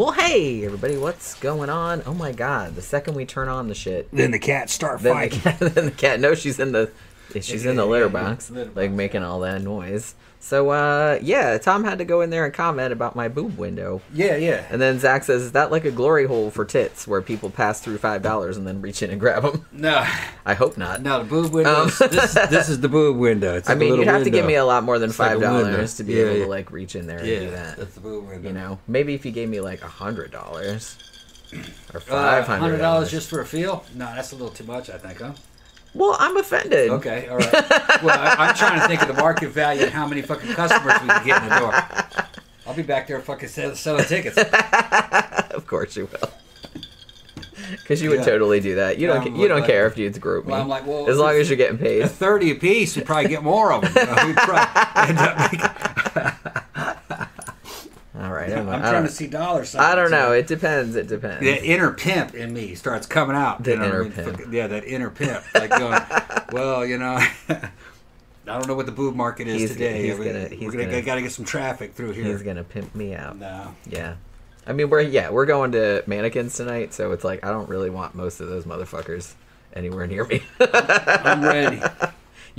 Well, hey everybody, what's going on? Oh my god, the second we turn on the shit, Then the cats start then the fighting. cat, then the cat. No, she's in the, she's in the Yeah, litter yeah, yeah, box, litter like box, making all that noise. So, uh, yeah, Tom had to go in there and comment about my boob window. Yeah, yeah. And then Zach says, "Is that like a glory hole for tits, where people pass through five dollars and then reach in and grab them?" No, I hope not. no, the boob window. Um, this, this is the boob window. It's I like mean, you'd have to give me a lot more than It's five window. dollars to be Yeah, able yeah. to like reach in there and do that. that's the boob window. You know, maybe if you gave me like a hundred dollars or Uh, five hundred hundred dollars just for a feel? No, that's a little too much. I think, huh? Well, I'm offended. Okay, all right. well, I, I'm trying to think of the market value and how many fucking customers we can get in the door. I'll be back there fucking sell, selling tickets. of course you will. Because you would Yeah. totally do that. You don't. Um, you don't like- care if dudes group me. Well, I'm like, well, as long as you're getting paid. thirty apiece, we'd probably get more of them. You know, we'd probably end up making, All right. I'm, I'm trying to see dollar signs. I don't know. It depends. It depends. The inner pimp in me starts coming out. The you know what I mean? pimp. Yeah, that inner pimp. Like going, well, you know, I don't know what the boob market is He's- today. he's We- gonna- We're he's gonna, gonna- gotta get some traffic through here. He's gonna pimp me out. No. Yeah. I mean, we're yeah, we're going to mannequins tonight, so it's like I don't really want most of those motherfuckers anywhere near me. I'm ready.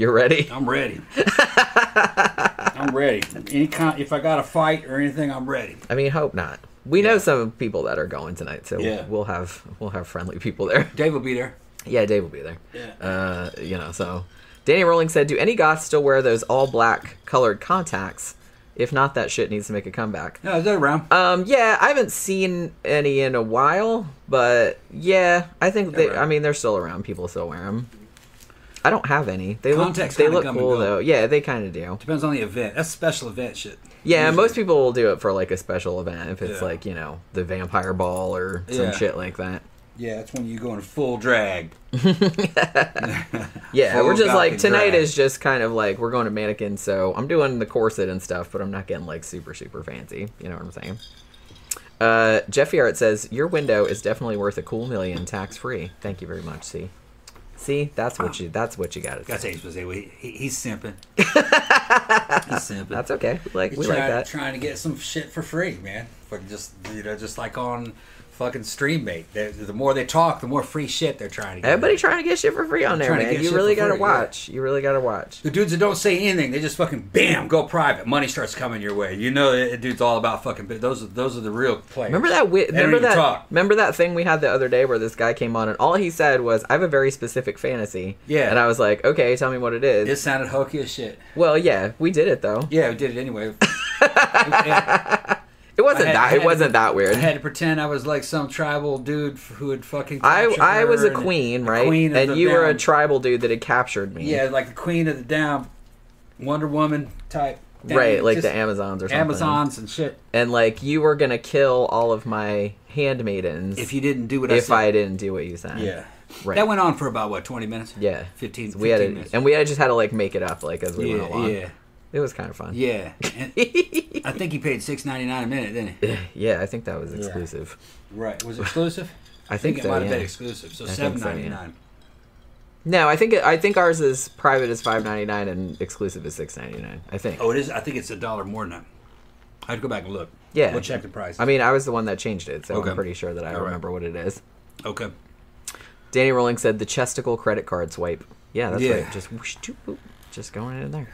You're ready? I'm ready. I'm ready. Any kind, if I got a fight or anything, I'm ready. I mean, hope not. We know some people that are going tonight, so Yeah. we'll have we'll have friendly people there. Dave will be there. Yeah, Dave will be there. Yeah. Uh, you know, so Danny Rolling said, "Do any goths still wear those all black colored contacts? If not, that shit needs to make a comeback." No, is that around. Um, yeah, I haven't seen any in a while, but yeah, I think they. I mean, they're still around. People still wear them. I don't have any. They look. Contacts They kinda look cool though. Yeah, they kind of do. Depends on the event. That's special event shit. Yeah, Usually. most people will do it for like a special event if it's Yeah. like you know the vampire ball or some Yeah. shit like that. Yeah, that's when you go in full drag. Yeah, Full we're just like tonight drag. is just kind of like we're going to mannequin, so I'm doing the corset and stuff, but I'm not getting like super super fancy. You know what I'm saying? Uh, Jeffy Art says your window is definitely worth a cool million tax free. Thank you very much. See, see, that's what ah. you that's what you got to Gotta say. he, he- he's simping. he's simping. That's okay. Like He's we trying, like that. trying to get some shit for free, man. For just you know, just like on fucking Streamate. They- The more they talk, the more free shit they're trying to get. Everybody trying to get shit for free on there, man. You really gotta free, yeah. watch. You really gotta watch. The dudes that don't say anything, they just fucking bam, go private. Money starts coming your way. You know that dude's all about fucking. Those are those are the real players. Remember that? Wi- They don't remember that? talk. Remember that thing we had the other day where this guy came on and all he said was, "I have a very specific fantasy." Yeah. And I was like, "Okay, tell me what it is." It sounded hokey as shit. well, yeah, we did it though. Yeah, we did it anyway. It wasn't had- that. It wasn't to- that weird. I had to pretend I was like some tribal dude who had fucking. I I was a queen, right? queen and you were a tribal dude that had captured me. Yeah, like the queen of the down, Wonder Woman type. thing. Right, like Just the Amazons or something. Amazons and shit. And like you were gonna kill all of my handmaidens If you didn't do what I if said. I didn't do what you said. yeah. Right. That went on for about what twenty minutes. yeah. 15, 15 We had to, minutes. and we had just had to like make it up like as we went along. yeah, It was kind of fun. yeah. I think he paid six ninety nine a minute, didn't he? yeah, I think that was exclusive. Right. Was it exclusive? I think, it so, might have yeah. been exclusive. So think seven so, yeah. No, I think it, I think ours is private is five ninety nine and exclusive is six ninety nine. I think. Oh, it is. I think it's a dollar more than that. I'd go back and look. Yeah. We'll check the price. I mean, I was the one that changed it, so Okay. I'm pretty sure that I All right. remember what it is. okay. Danny Rolling said the chesticle credit card swipe. Yeah, that's Yeah. right. Just whoosh, doop, boop, just going in there.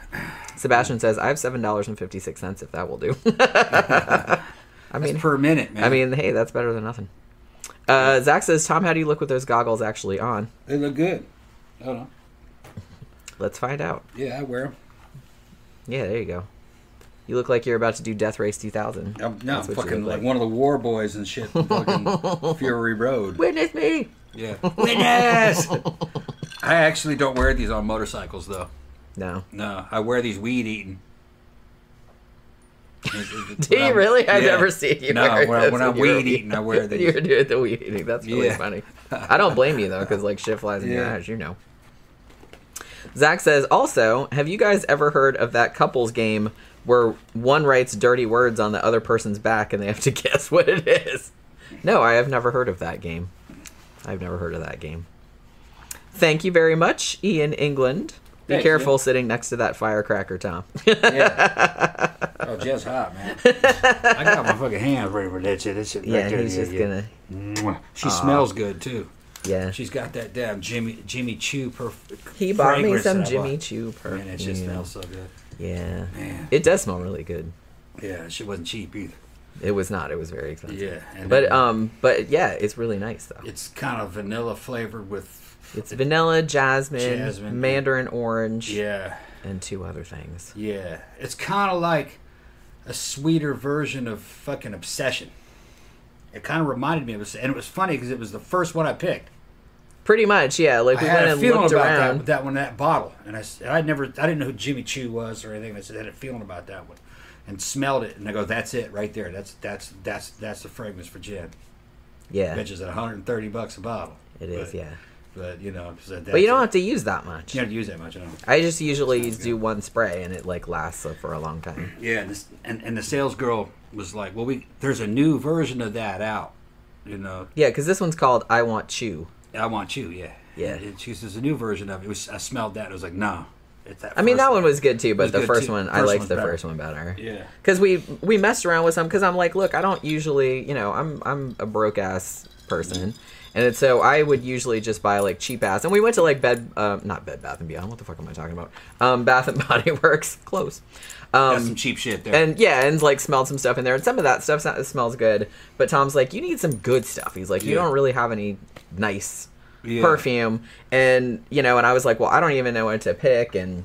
Sebastian says I have seven dollars and fifty six cents if that will do. I That's mean, per minute, man. I mean, hey, that's better than nothing. Uh, Zach says, Tom, how do you look with those goggles actually on? they look good. Hold on. Let's find out. Yeah, I wear them. Yeah, there you go. You look like you're about to do Death Race 2000. I'm, no, I'm That's what you fucking look like. one of the war boys and shit. in Fucking Fury Road. Witness me. Yeah. Witness. I actually don't wear these on motorcycles though. No. No, I wear these weed eating. Do you really? I've never seen you No, wear when, when I'm weed eating, I wear these. You're doing the weed eating. That's really Yeah. funny. I don't blame you though, because like shit flies in your eyes, you know. Zach says, also, have you guys ever heard of that couples game where one writes dirty words on the other person's back and they have to guess what it is? No, I have never heard of that game. I've never heard of that game. Thank you very much, Ian England. Be Thanks, careful sitting next to that firecracker, Tom. Yeah. oh, Jeff's hot, man. I got my fucking hands ready for that shit. That shit yeah, right there. he's just yeah. gonna. Mwah. She smells good too. Yeah. She's got that damn Jimmy Jimmy Choo perf- He bought me some Jimmy bought. Choo perfume. Man, it just smells so good. Yeah. Man. It does smell really good. Yeah, she wasn't cheap either. It was not. It was very expensive. Yeah, and But then um, but yeah, it's really nice though. it's kind of vanilla flavored with It's vanilla, jasmine, Jasmine. mandarin orange, yeah, and two other things. yeah. It's kind of like a sweeter version of fucking Obsession. It kind of reminded me of it, and it was funny because it was the first one I picked. Pretty much, yeah. Like I we had went a and feeling looked about around. that, that one, that bottle, and I, I never, I didn't know who Jimmy Choo was or anything. I said I had a feeling about that one, and smelled it, and I go, "That's it, right there. That's that's that's that's the fragrance for gin." Yeah, Bitch is at 130 bucks a bottle. it is. But, Yeah, but you know, but you don't that's have to use that much. you don't have to use that much. I. I just usually do one spray, and it like lasts for a long time. Yeah, and, this, and and the sales girl was like, "Well, we there's a new version of that out. You know, Yeah, because this one's called "I Want Choo." I want you. Yeah, Yeah. And she says a new version of it. it was, I smelled that. and I was like, no. I mean, that one was good too, but the first too. one I liked the better. first one better. Yeah. because we we messed around with some because I'm like, look, I don't usually, you know, I'm I'm a broke ass person, and so I would usually just buy like cheap ass. And we went to like Bed, uh, not Bed Bath and Beyond. What the fuck am I talking about? Um, Bath and Body Works, close. Got Um, some cheap shit there. and yeah, and like smelled some stuff in there, and some of that stuff smells good. But Tom's like, you need some good stuff. He's like, you Yeah. don't really have any nice Yeah. perfume, and you know, and I was like, well, I don't even know what to pick, and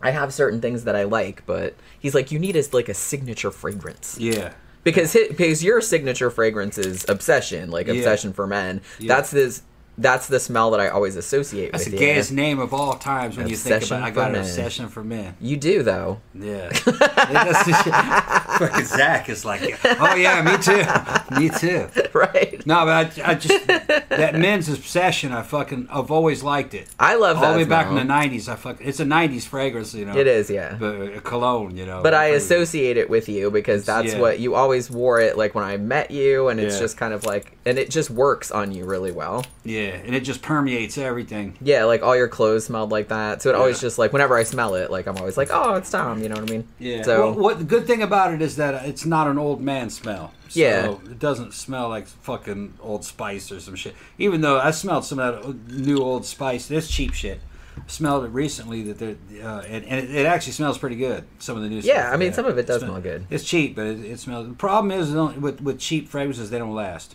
I have certain things that I like, but he's like, you need a, like a signature fragrance yeah, because hi because your signature fragrance is obsession, like obsession for men. That's this. That's the smell that I always associate that's the with you. gayest name of all times when you think Obsession about. I got an men. obsession for men. You do though, Yeah, That's the fucking Zach is like, oh yeah, me too, me too. right? No, but I, I just that men's obsession. I fucking I've always liked it. I love All that All the way back in the '90s. I fuck. It's a '90s fragrance, you know. It is, yeah. but a cologne, you know. but I fragrance. associate it with you because that's yeah. what you always wore it like when I met you, and it's Yeah. just kind of like, and it just works on you really well. Yeah, and it just permeates everything. Yeah, like all your clothes smelled like that, so it always just like whenever I smell it, like I'm always like, oh, it's Tom, you know what I mean? Yeah. So well, what the good thing about it is that it's not an old man smell. So Yeah. It doesn't smell like fucking Old Spice or some shit. Even though I smelled some of that new Old Spice, this cheap shit. I smelled it recently that they're, uh, and, and it, it actually smells pretty good. Some of the new Yeah, stuff. I mean, some of it does smell good. It's cheap, but it, it smells. The problem is with with cheap fragrances, they don't last.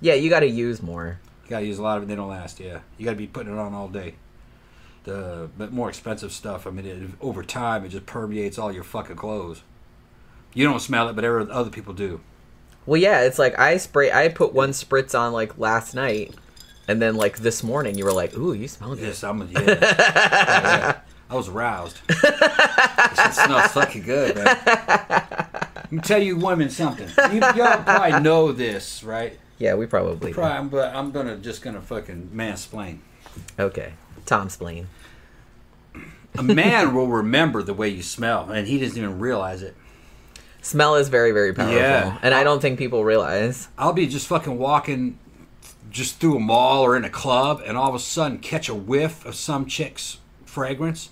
Yeah, you got to use more. You gotta use a lot of it. And they don't last. Yeah, you gotta be putting it on all day. The but more expensive stuff. I mean, it, over time, it just permeates all your fucking clothes. You don't smell it, but every- other people do. Well, yeah, it's like I spray. I put one spritz on like last night, and then like this morning, you were like, "Ooh, you smell good." Yes, I'm. Yeah. Yeah. I was aroused. it smells fucking good, man. Let me tell you, women, something. You, y'all probably know this, right? Yeah, we probably. Probably, but I'm gonna just gonna fucking mansplain. Okay, Tom Spleen. A man will remember the way you smell, and he doesn't even realize it. Smell is very, very powerful, Yeah. and I don't think people realize. I'll be just fucking walking just through a mall or in a club and all of a sudden catch a whiff of some chick's fragrance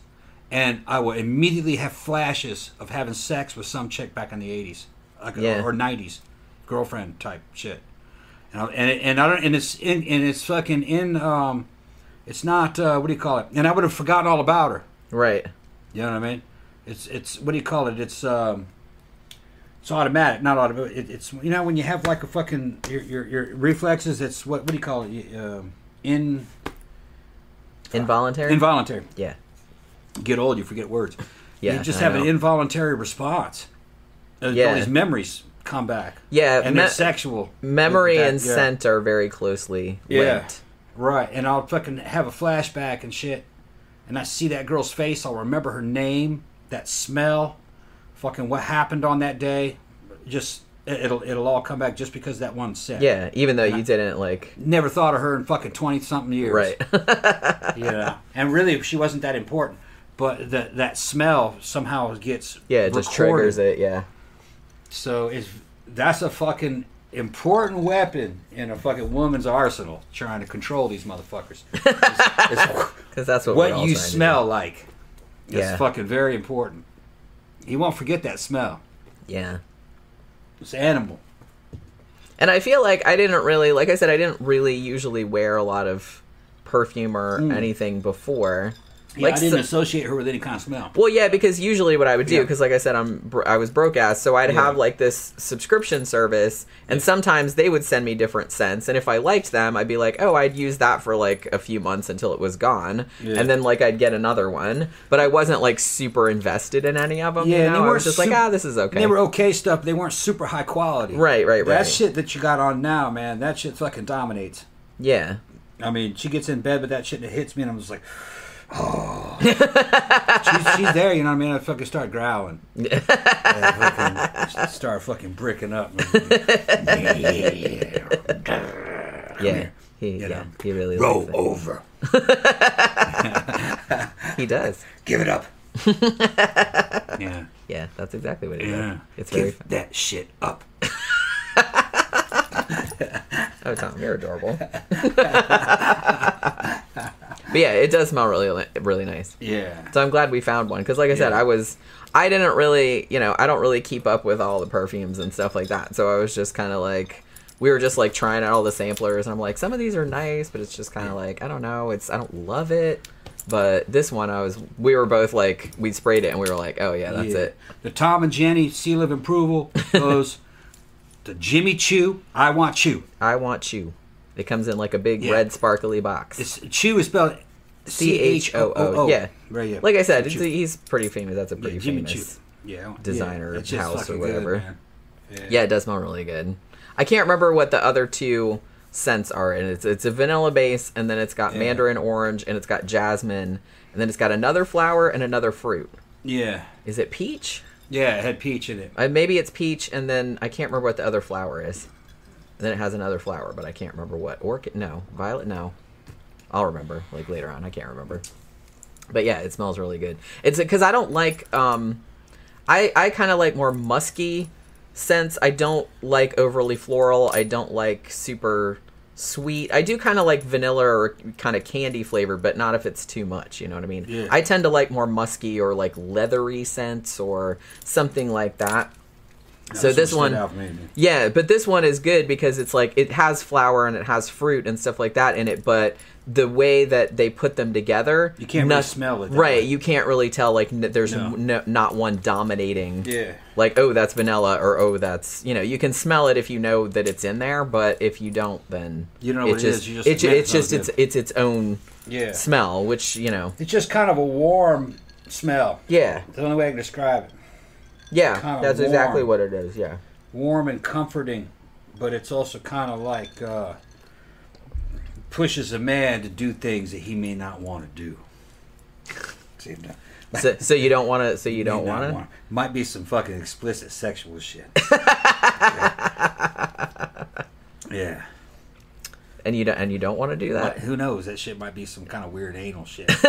and I will immediately have flashes of having sex with some chick back in the 80s like, Yeah. or, 90s girlfriend type shit. And and, and I don't and it's in and it's fucking in um it's not uh, what do you call it? And I would have forgotten all about her. Right. You know what I mean? It's it's what do you call it? It's um, it's automatic, not automatic. It, it's you know when you have like a fucking your your, your reflexes. It's what what do you call it? Um, in Involuntary. involuntary. yeah. Get old, you forget words. Yeah. you just have an involuntary response. Uh, Yeah. All these memories come back. Yeah, and me- they're sexual. Memory That- and yeah. scent are very closely Yeah. linked. Right, and I'll fucking have a flashback and shit, and I see that girl's face. I'll remember her name, that smell, fucking what happened on that day. Just it- it'll it'll all come back just because that one set. Yeah, even though you didn't like. Never thought of her in fucking twenty something years. Right. Yeah. and really, she wasn't that important. But that that smell somehow gets yeah, it just triggers it. Yeah. So it's that's a fucking important weapon in a fucking woman's arsenal, trying to control these motherfuckers. Because that's what what you smell like. It's Yeah. fucking very important. He won't forget that smell. Yeah. It's animal. And I feel like I didn't really, like I said, I didn't really usually wear a lot of perfume or Mm. anything before. Yeah, Like I didn't so- associate her with any kind of smell. Well, yeah, because usually what I would do, Yeah. because like I said, I'm I was broke ass, so I'd Yeah. have like this subscription service, and sometimes they would send me different scents, and if I liked them, I'd be like, oh, I'd use that for like a few months until it was gone, Yeah. and then like I'd get another one, but I wasn't like super invested in any of them. Yeah, you and they know? I was just like, ah, this is okay. They were okay stuff. They weren't super high quality. Right, right, right. That shit that you got on now, man, that shit fucking dominates. yeah. I mean, she gets in bed with that shit and it hits me, and I'm just like, oh. she's, she's there, you know what I mean? I fucking start growling. Yeah, fucking, start fucking bricking up. Yeah. He, You yeah, know, he really Roll over. He does. Give it up. yeah. Yeah, that's exactly what he Yeah. does. It's very Give fun. that shit up. Oh, Tom, you're adorable. But yeah, it does smell really, really nice. Yeah. So I'm glad we found one because, like I said, Yeah. I was, I didn't really, you know, I don't really keep up with all the perfumes and stuff like that. So I was just kind of like, we were just like trying out all the samplers, and I'm like, some of these are nice, but it's just kind of like, I don't know, it's, I don't love it. But this one, I was, we were both like, we sprayed it, and we were like, oh yeah, that's Yeah. it. The Tom and Jenny seal of approval goes to Jimmy Choo. I want Choo. I want Choo. It comes in like a big Yeah. red sparkly box. It's, Choo is spelled C H O O. Yeah. Right. Yeah. Like I said, Choo. he's pretty famous. That's a pretty Jimmy famous. Yeah. designer yeah, house or whatever. man. Yeah, it does smell really good. I can't remember what the other two scents are, and it's it's a vanilla base, and then it's got Yeah. mandarin orange, and it's got jasmine, and then it's got another flower and another fruit. Yeah. Is it peach? Yeah. It had peach in it. Uh, maybe it's peach, and then I can't remember what the other flower is. Then it has another flower, but I can't remember what. Orchid? No. Violet? No. I'll remember like later on. I can't remember. But yeah, it smells really good. It's because I don't like. um I I kind of like more musky scents. I don't like overly floral. I don't like super sweet. I do kind of like vanilla or kind of candy flavor, but not if it's too much. You know what I mean? Yeah. I tend to like more musky or like leathery scents or something like that. So this one, yeah, but this one is good because it's like it has flour and it has fruit and stuff like that in it, but the way that they put them together, You can't really smell it right? way. You can't really tell like n- there's No. no, not one dominating. Yeah. Like oh that's vanilla or oh that's you know you can smell it if you know that it's in there, but if you don't, then You don't know it what it just, is, you just it it's it's just it's it's its own Yeah. smell, which you know It's just kind of a warm smell. yeah That's the only way I can describe it. Yeah that's exactly what it is yeah Warm and comforting, but it's also kind of like uh, pushes a man to do things that he may not want to do. So, so you don't want to so you don't want to Might be some fucking explicit sexual shit. yeah. and you don't and you don't want to do that. But who knows? That shit might be some kind of weird anal shit.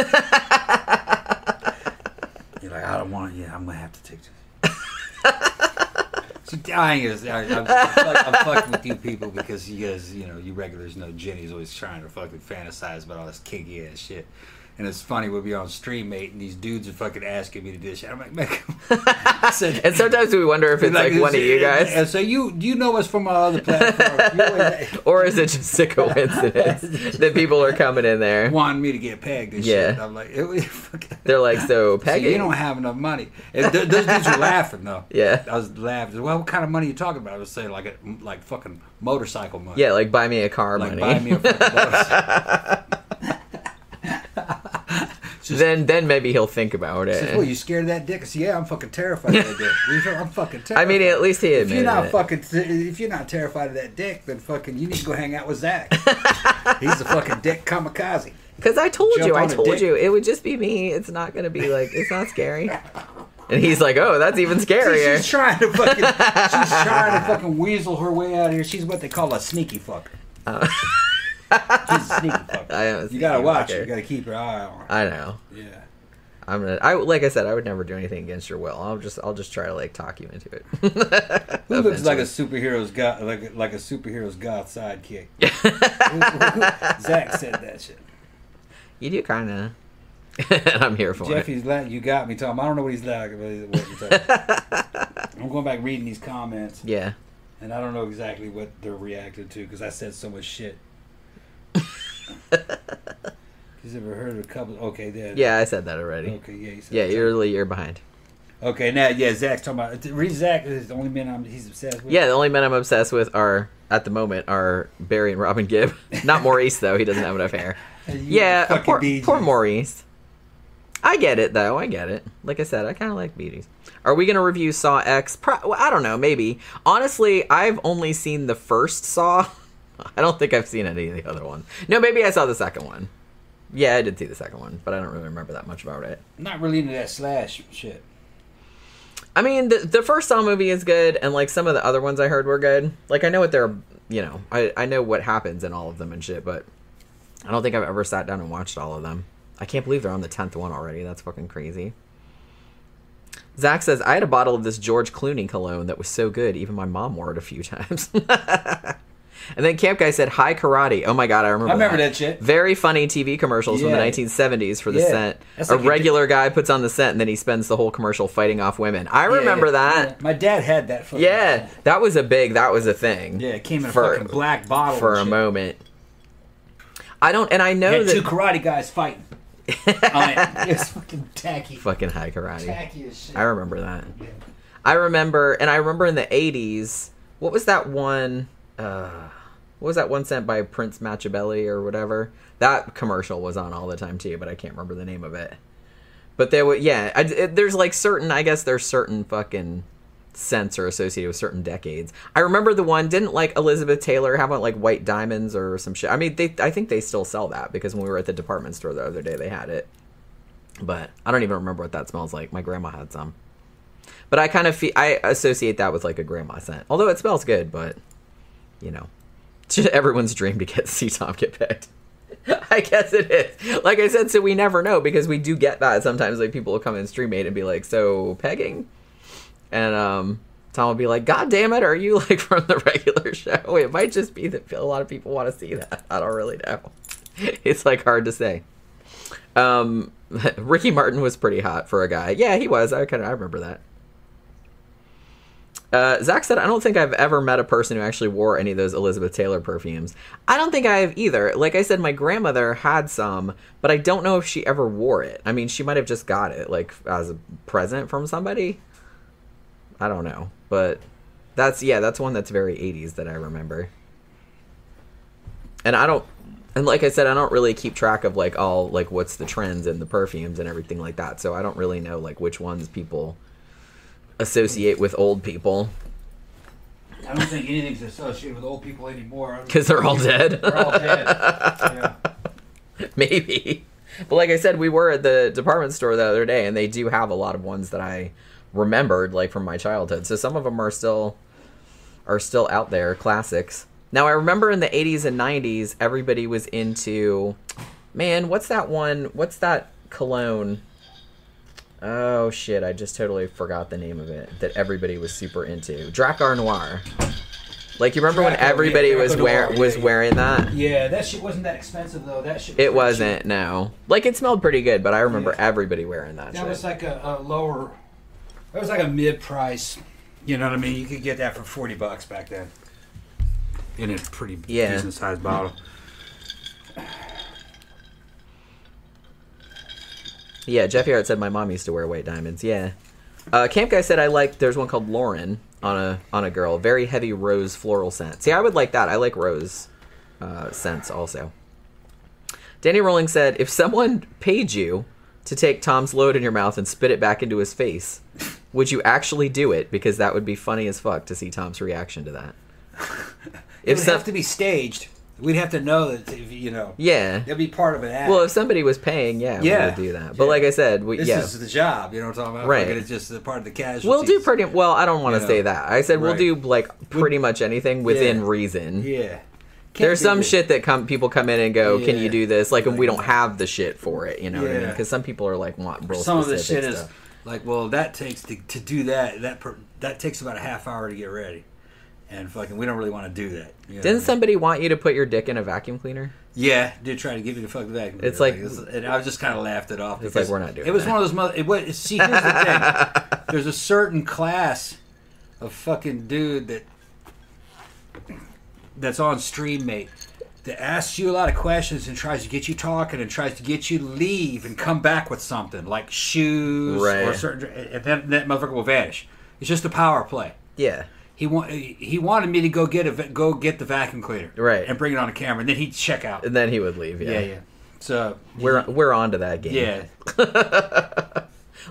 You're like, I don't want. Yeah, I'm gonna have to take this. See, dying is. I, I'm, fuck- I'm fucking with you people because you guys, you know, you regulars know Jenny's always trying to fucking fantasize about all this kinky ass shit. And it's funny, we'll be on stream, mate, and these dudes are fucking asking me to do this shit. I'm like, man, I said, And sometimes we wonder if it's like, one of you guys, And so you, you know us from our other platform. Or is it just a coincidence that people are coming in there? wanting me to get pegged and Yeah. shit. I'm like, They're like, so So you don't have enough money. And th- those dudes were laughing though. Yeah. I was laughing. Well, what kind of money are you talking about? I was saying like a, like fucking motorcycle money. yeah, like buy me a car Like money. buy me a fucking motorcycle. Then then maybe he'll think about it. says, "Well, you scared of that dick?" I said, "Yeah, I'm fucking terrified of that dick. I'm fucking terrified." I mean, at least he admitted if you're not it. fucking, if you're not terrified of that dick, then fucking, you need to go hang out with Zach. He's a fucking dick kamikaze. Because I told Jump you, I told dick. you, it would just be me. It's not gonna be like it's not scary. And he's like, oh, that's even scarier. she's trying to fucking, she's trying to fucking weasel her way out of here. She's what they call a sneaky fucker. Uh, A sneaky fucker. I am You gotta watch fucker. her. You gotta keep your eye on her. I know. Yeah. I'm gonna. I like I said, I would never do anything against your will. I'll just I'll just try to like talk you into it. Who looks like a superhero's goth, like like a superhero's goth sidekick? Zach said that shit. You do kind of. and I'm here for it. Jeffy's la You got me, Tom. I don't know what he's like. What you're talking. I'm going back reading these comments. Yeah. and I don't know exactly what they're reacting to because I said so much shit. He's ever heard of a couple? Okay, there. Yeah, I said that already. Okay, yeah. Said Yeah, you're you're behind. Okay, now yeah, Zach's talking about. reason Zach is the only man I'm, he's obsessed with. Yeah, the only men I'm obsessed with are at the moment are Barry and Robin Gibb. Not Maurice though; he doesn't have enough hair. Yeah, uh, poor, Bee poor Maurice. I get it though. I get it. Like I said, I kind of like Bee Gees. Are we gonna review Saw X? Pro- well, I don't know. Maybe. Honestly, I've only seen the first Saw. I don't think I've seen any of the other ones. No, maybe I saw the second one. Yeah, I did see the second one, but I don't really remember that much about it. Not really into that slash shit. I mean, the the first Saw movie is good, and like some of the other ones I heard were good. Like I know what they're, you know, I I know what happens in all of them and shit, but I don't think I've ever sat down and watched all of them. I can't believe they're on the tenth one already. That's fucking crazy. Zach says I had a bottle of this George Clooney cologne that was so good, even my mom wore it a few times. and then Camp Guy said Hai Karate. Oh my god, I remember. I remember that shit. Very funny TV commercials from the 1970s for the Yeah. scent. That's a like regular guy puts on the scent and then he spends the whole commercial fighting off women. I remember Yeah, that. yeah. My dad had that. fucking- Yeah, that was a big. That was a thing. Yeah, it came in a fucking black bottle for a shit. moment. I don't, and I know Had two karate guys fighting. It's fucking tacky. fucking Hai Karate. Tacky as shit. I remember that. I remember, and I remember in the '80s. What was that one? Uh, what was that one sent by Prince Matchabelli or whatever? That commercial was on all the time too, but I can't remember the name of it. But there, were, yeah, I, it, there's like certain. I guess there's certain fucking scents are associated with certain decades. I remember the one. Didn't like Elizabeth Taylor have on like white diamonds or some shit? I mean, they. I think they still sell that because when we were at the department store the other day, they had it. But I don't even remember what that smells like. My grandma had some. But I kind of feel I associate that with like a grandma scent. Although it smells good, but you know, it's just everyone's dream to get see Tom get picked. I guess it is. Like I said, so we never know because we do get that sometimes. Like people will come in Streamate and be like, "So pegging," and um, Tom will be like, "God damn it, are you like from the regular show?" It might just be that a lot of people want to see that. I don't really know. It's like hard to say. Um, Ricky Martin was pretty hot for a guy. Yeah, he was. I kind of I remember that. Uh, Zach said, I don't think I've ever met a person who actually wore any of those Elizabeth Taylor perfumes. I don't think I have either. Like I said, my grandmother had some, but I don't know if she ever wore it. I mean, she might have just got it, like, as a present from somebody. I don't know. But that's, yeah, that's one that's very 80s that I remember. And I don't, and like I said, I don't really keep track of, like, all, like, what's the trends and the perfumes and everything like that. So I don't really know, like, which ones people associate with old people I don't think anything's associated with old people anymore. because they're all dead. They're all dead. Yeah. Maybe. But like I said, we were at the department store the other day, and they do have a lot of ones that I remembered, like from my childhood. So some of them are still are still out there, classics. Now I remember in the '80s and '90s, everybody was into, man, what's that one? What's that cologne? Oh shit! I just totally forgot the name of it. That everybody was super into. Drakkar Noir. Like you remember when Drakkar, yeah, everybody was wear Noir, was yeah, wearing that? Yeah, that shit wasn't that expensive though. That shit. Was It wasn't, cheap. no. Like it smelled pretty good, but I remember Yeah. everybody wearing that, That shit. was like a, a lower. That was like a mid price. You know what I mean? You could get that for forty bucks back then. In a pretty decent sized bottle. Yeah, Jeffy Hart said my mom used to wear white diamonds. Yeah. Uh, Camp guy said I like. There's one called Lauren on a on a girl. Very heavy rose floral scent. See, I would like that. I like rose uh, scents also. Danny Rolling said if someone paid you to take Tom's load in your mouth and spit it back into his face, would you actually do it? Because that would be funny as fuck to see Tom's reaction to that. It If would some, have to be staged. We'd have to know that if, you know. yeah. It'd be part of an act. Well, if somebody was paying, yeah, yeah. we would do that. But Yeah. like I said, we this yeah, is the job. You know what I'm talking about? Right. Like, it's just a part of the casualties. we'll do pretty well. I don't want to You know. say that. I said we'll do like pretty much anything within Yeah. reason. Yeah. Can't There's some shit that come people come in and go, "Can you do this?" Like, and we don't have the shit for it. You know what I mean? Because some people are like want real Some of the shit is like, well, that takes to, to do that. That per, that takes about a half hour to get ready, and fucking, we don't really want to do that. You know Didn't somebody want you to put your dick in a vacuum cleaner? Yeah, did try to give you the fuck vacuum. It's cleaner. like- and I was just kind of laughed it off. It's like, we're not doing It was that. one of those. Mother, it was, see, here's the thing. There's a certain class of fucking dude that that's on stream, mate. That asks you a lot of questions and tries to get you talking and tries to get you to leave and come back with something like shoes or certain, and then that motherfucker will vanish. It's just a power play. Yeah. He want he wanted me to go get a go get the vacuum cleaner, Right. and bring it on a camera, and then he'd check out. And then he would leave. Yeah. Yeah, yeah. So We're we're on to that game. yeah,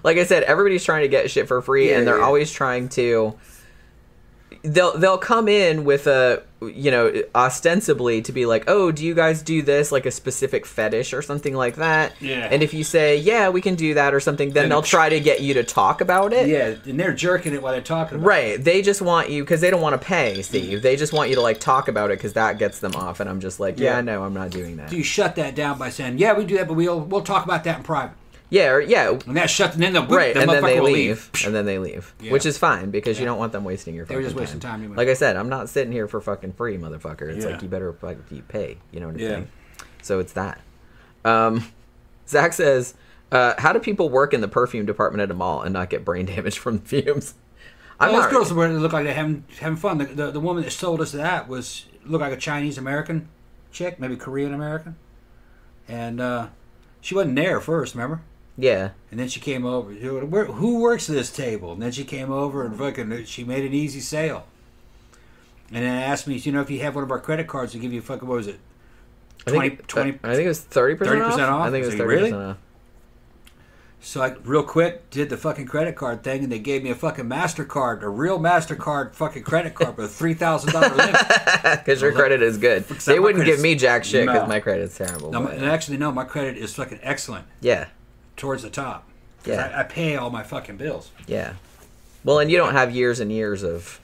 like I said, everybody's trying to get shit for free, Yeah, and they're yeah. always trying to. They'll they'll come in with a you know ostensibly to be like, oh, do you guys do this like a specific fetish or something like that? Yeah. And if you say yeah, we can do that or something, then Then they'll try to get you to talk about it. yeah, and they're jerking it while they're talking. About Right. They just want you because they don't want to pay, mm-hmm. Steve. They just want you to like talk about it because that gets them off. And I'm just like, yeah, Yeah. no, I'm not doing that. it. So you shut that down by saying, "Yeah, we do that, but we'll we'll talk about that in private." Yeah, or, yeah, And that shut, and then the right. And then they will leave, and then they leave, Yeah. which is fine because you don't want them wasting your. Time. They were fucking just wasting time anyway. Like I said, I'm not sitting here for fucking free, motherfucker. It's Yeah. like you better fucking pay. You know what I'm Yeah. saying? So it's that. Um, Zach says, uh, "How do people work in the perfume department at a mall and not get brain damage from the fumes?" I'm Well, those girls were look like they're having having fun. The, the the woman that sold us that was looked like a Chinese American chick, maybe Korean American, and uh, she wasn't there first. Remember? Yeah, And then she came over. "Who- works at this table? And then she came over and fucking she made an easy sale. And then asked me, you know, if you have one of our credit cards, to give you fucking what was it? I 20, think, 20 I think it was thirty percent 30% off? I think it was Is it thirty really? percent off. So I real quick did the fucking credit card thing, and they gave me a fucking Mastercard, a real Mastercard fucking credit card with a three thousand dollar limit. Because your credit is good. They wouldn't give me jack shit because No. my credit's terrible. No, and actually, no, my credit is fucking excellent yeah, towards the top. Yeah. I, I pay all my fucking bills. yeah. Well, and you don't have years and years of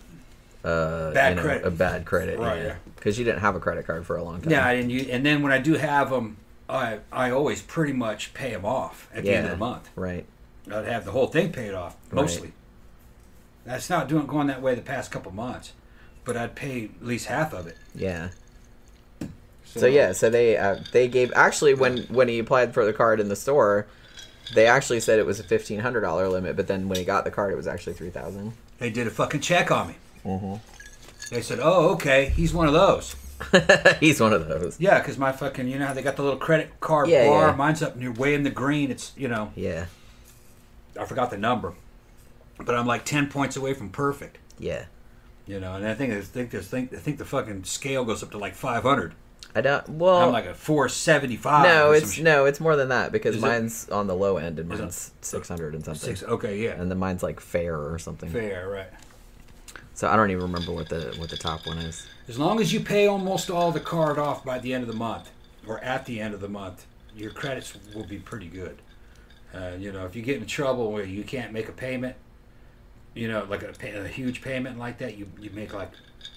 uh, Bad you know, credit. A bad credit, Right, yeah. Because you didn't have a credit card for a long time. Yeah, and you, and then when I do have them, I I always pretty much pay them off at the end of the month. Right. I'd have the whole thing paid off mostly. That's not doing going that way the past couple months, but I'd pay at least half of it. Yeah. So yeah, so they uh, they gave actually when when he applied for the card in the store, they actually said it was a fifteen hundred dollar limit, but then when he got the card, it was actually three thousand. they did a fucking check on me. Mm-hmm. They said, "Oh, okay, he's one of those." He's one of those. Yeah, because my fucking, you know how they got the little credit card Yeah, bar. yeah. Mine's up near way in the green. It's you know, Yeah. I forgot the number, but I'm like ten points away from perfect. Yeah. You know, and I think I think I think I think the fucking scale goes up to like 500. I don't. Well, I'm like a 475. no, it's shit. no, it's more than that because Is it- mine's on the low end and it- mine's six hundred and something, six. Okay, yeah, and then mine's like fair or something. fair, right. So I don't even remember what the what the top one is. As long as you pay almost all the card off by the end of the month, or at the end of the month, your credits will be pretty good. Uh, you know, if you get in trouble where you can't make a payment, you know, like a, pay, a huge payment like that, you, you make like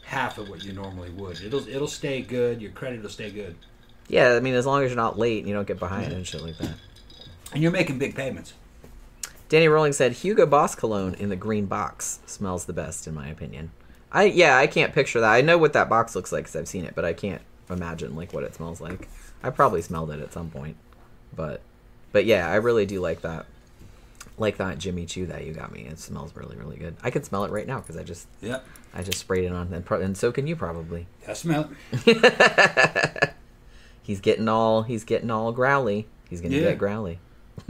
half of what you normally would. It'll it'll stay good. Your credit will stay good, Yeah, I mean, as long as you're not late and you don't get behind and shit like that. and you're making big payments. Danny Rolling said Hugo Boss cologne in the green box smells the best in my opinion. I yeah, I can't picture that. I know what that box looks like because I've seen it, but I can't imagine like what it smells like. I probably smelled it at some point, but but yeah, I really do like that. Like that Jimmy Choo that you got me. It smells really really good. I can smell it right now because I just Yep, I just sprayed it on and, pro- and so can you probably. I smell it. He's getting all he's getting all growly. He's gonna Yeah. get growly.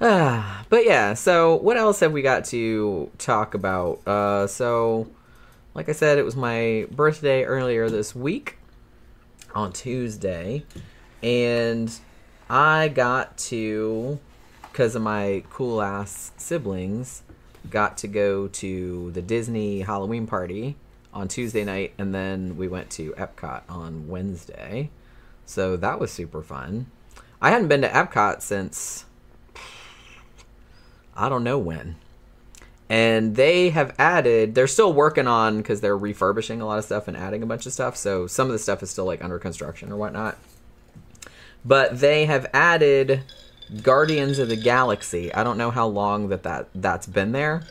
ah, but yeah. So what else have we got to talk about? Uh, so, like I said, it was my birthday earlier this week on Tuesday, and I got to because of my cool ass siblings got to go to the Disney Halloween party on Tuesday night, and then we went to Epcot on Wednesday. So that was super fun. I hadn't been to Epcot since I don't know when. And they have added, they're still working on because they're refurbishing a lot of stuff and adding a bunch of stuff. So some of the stuff is still like under construction or whatnot. But they have added Guardians of the Galaxy. I don't know how long that, that that's been there.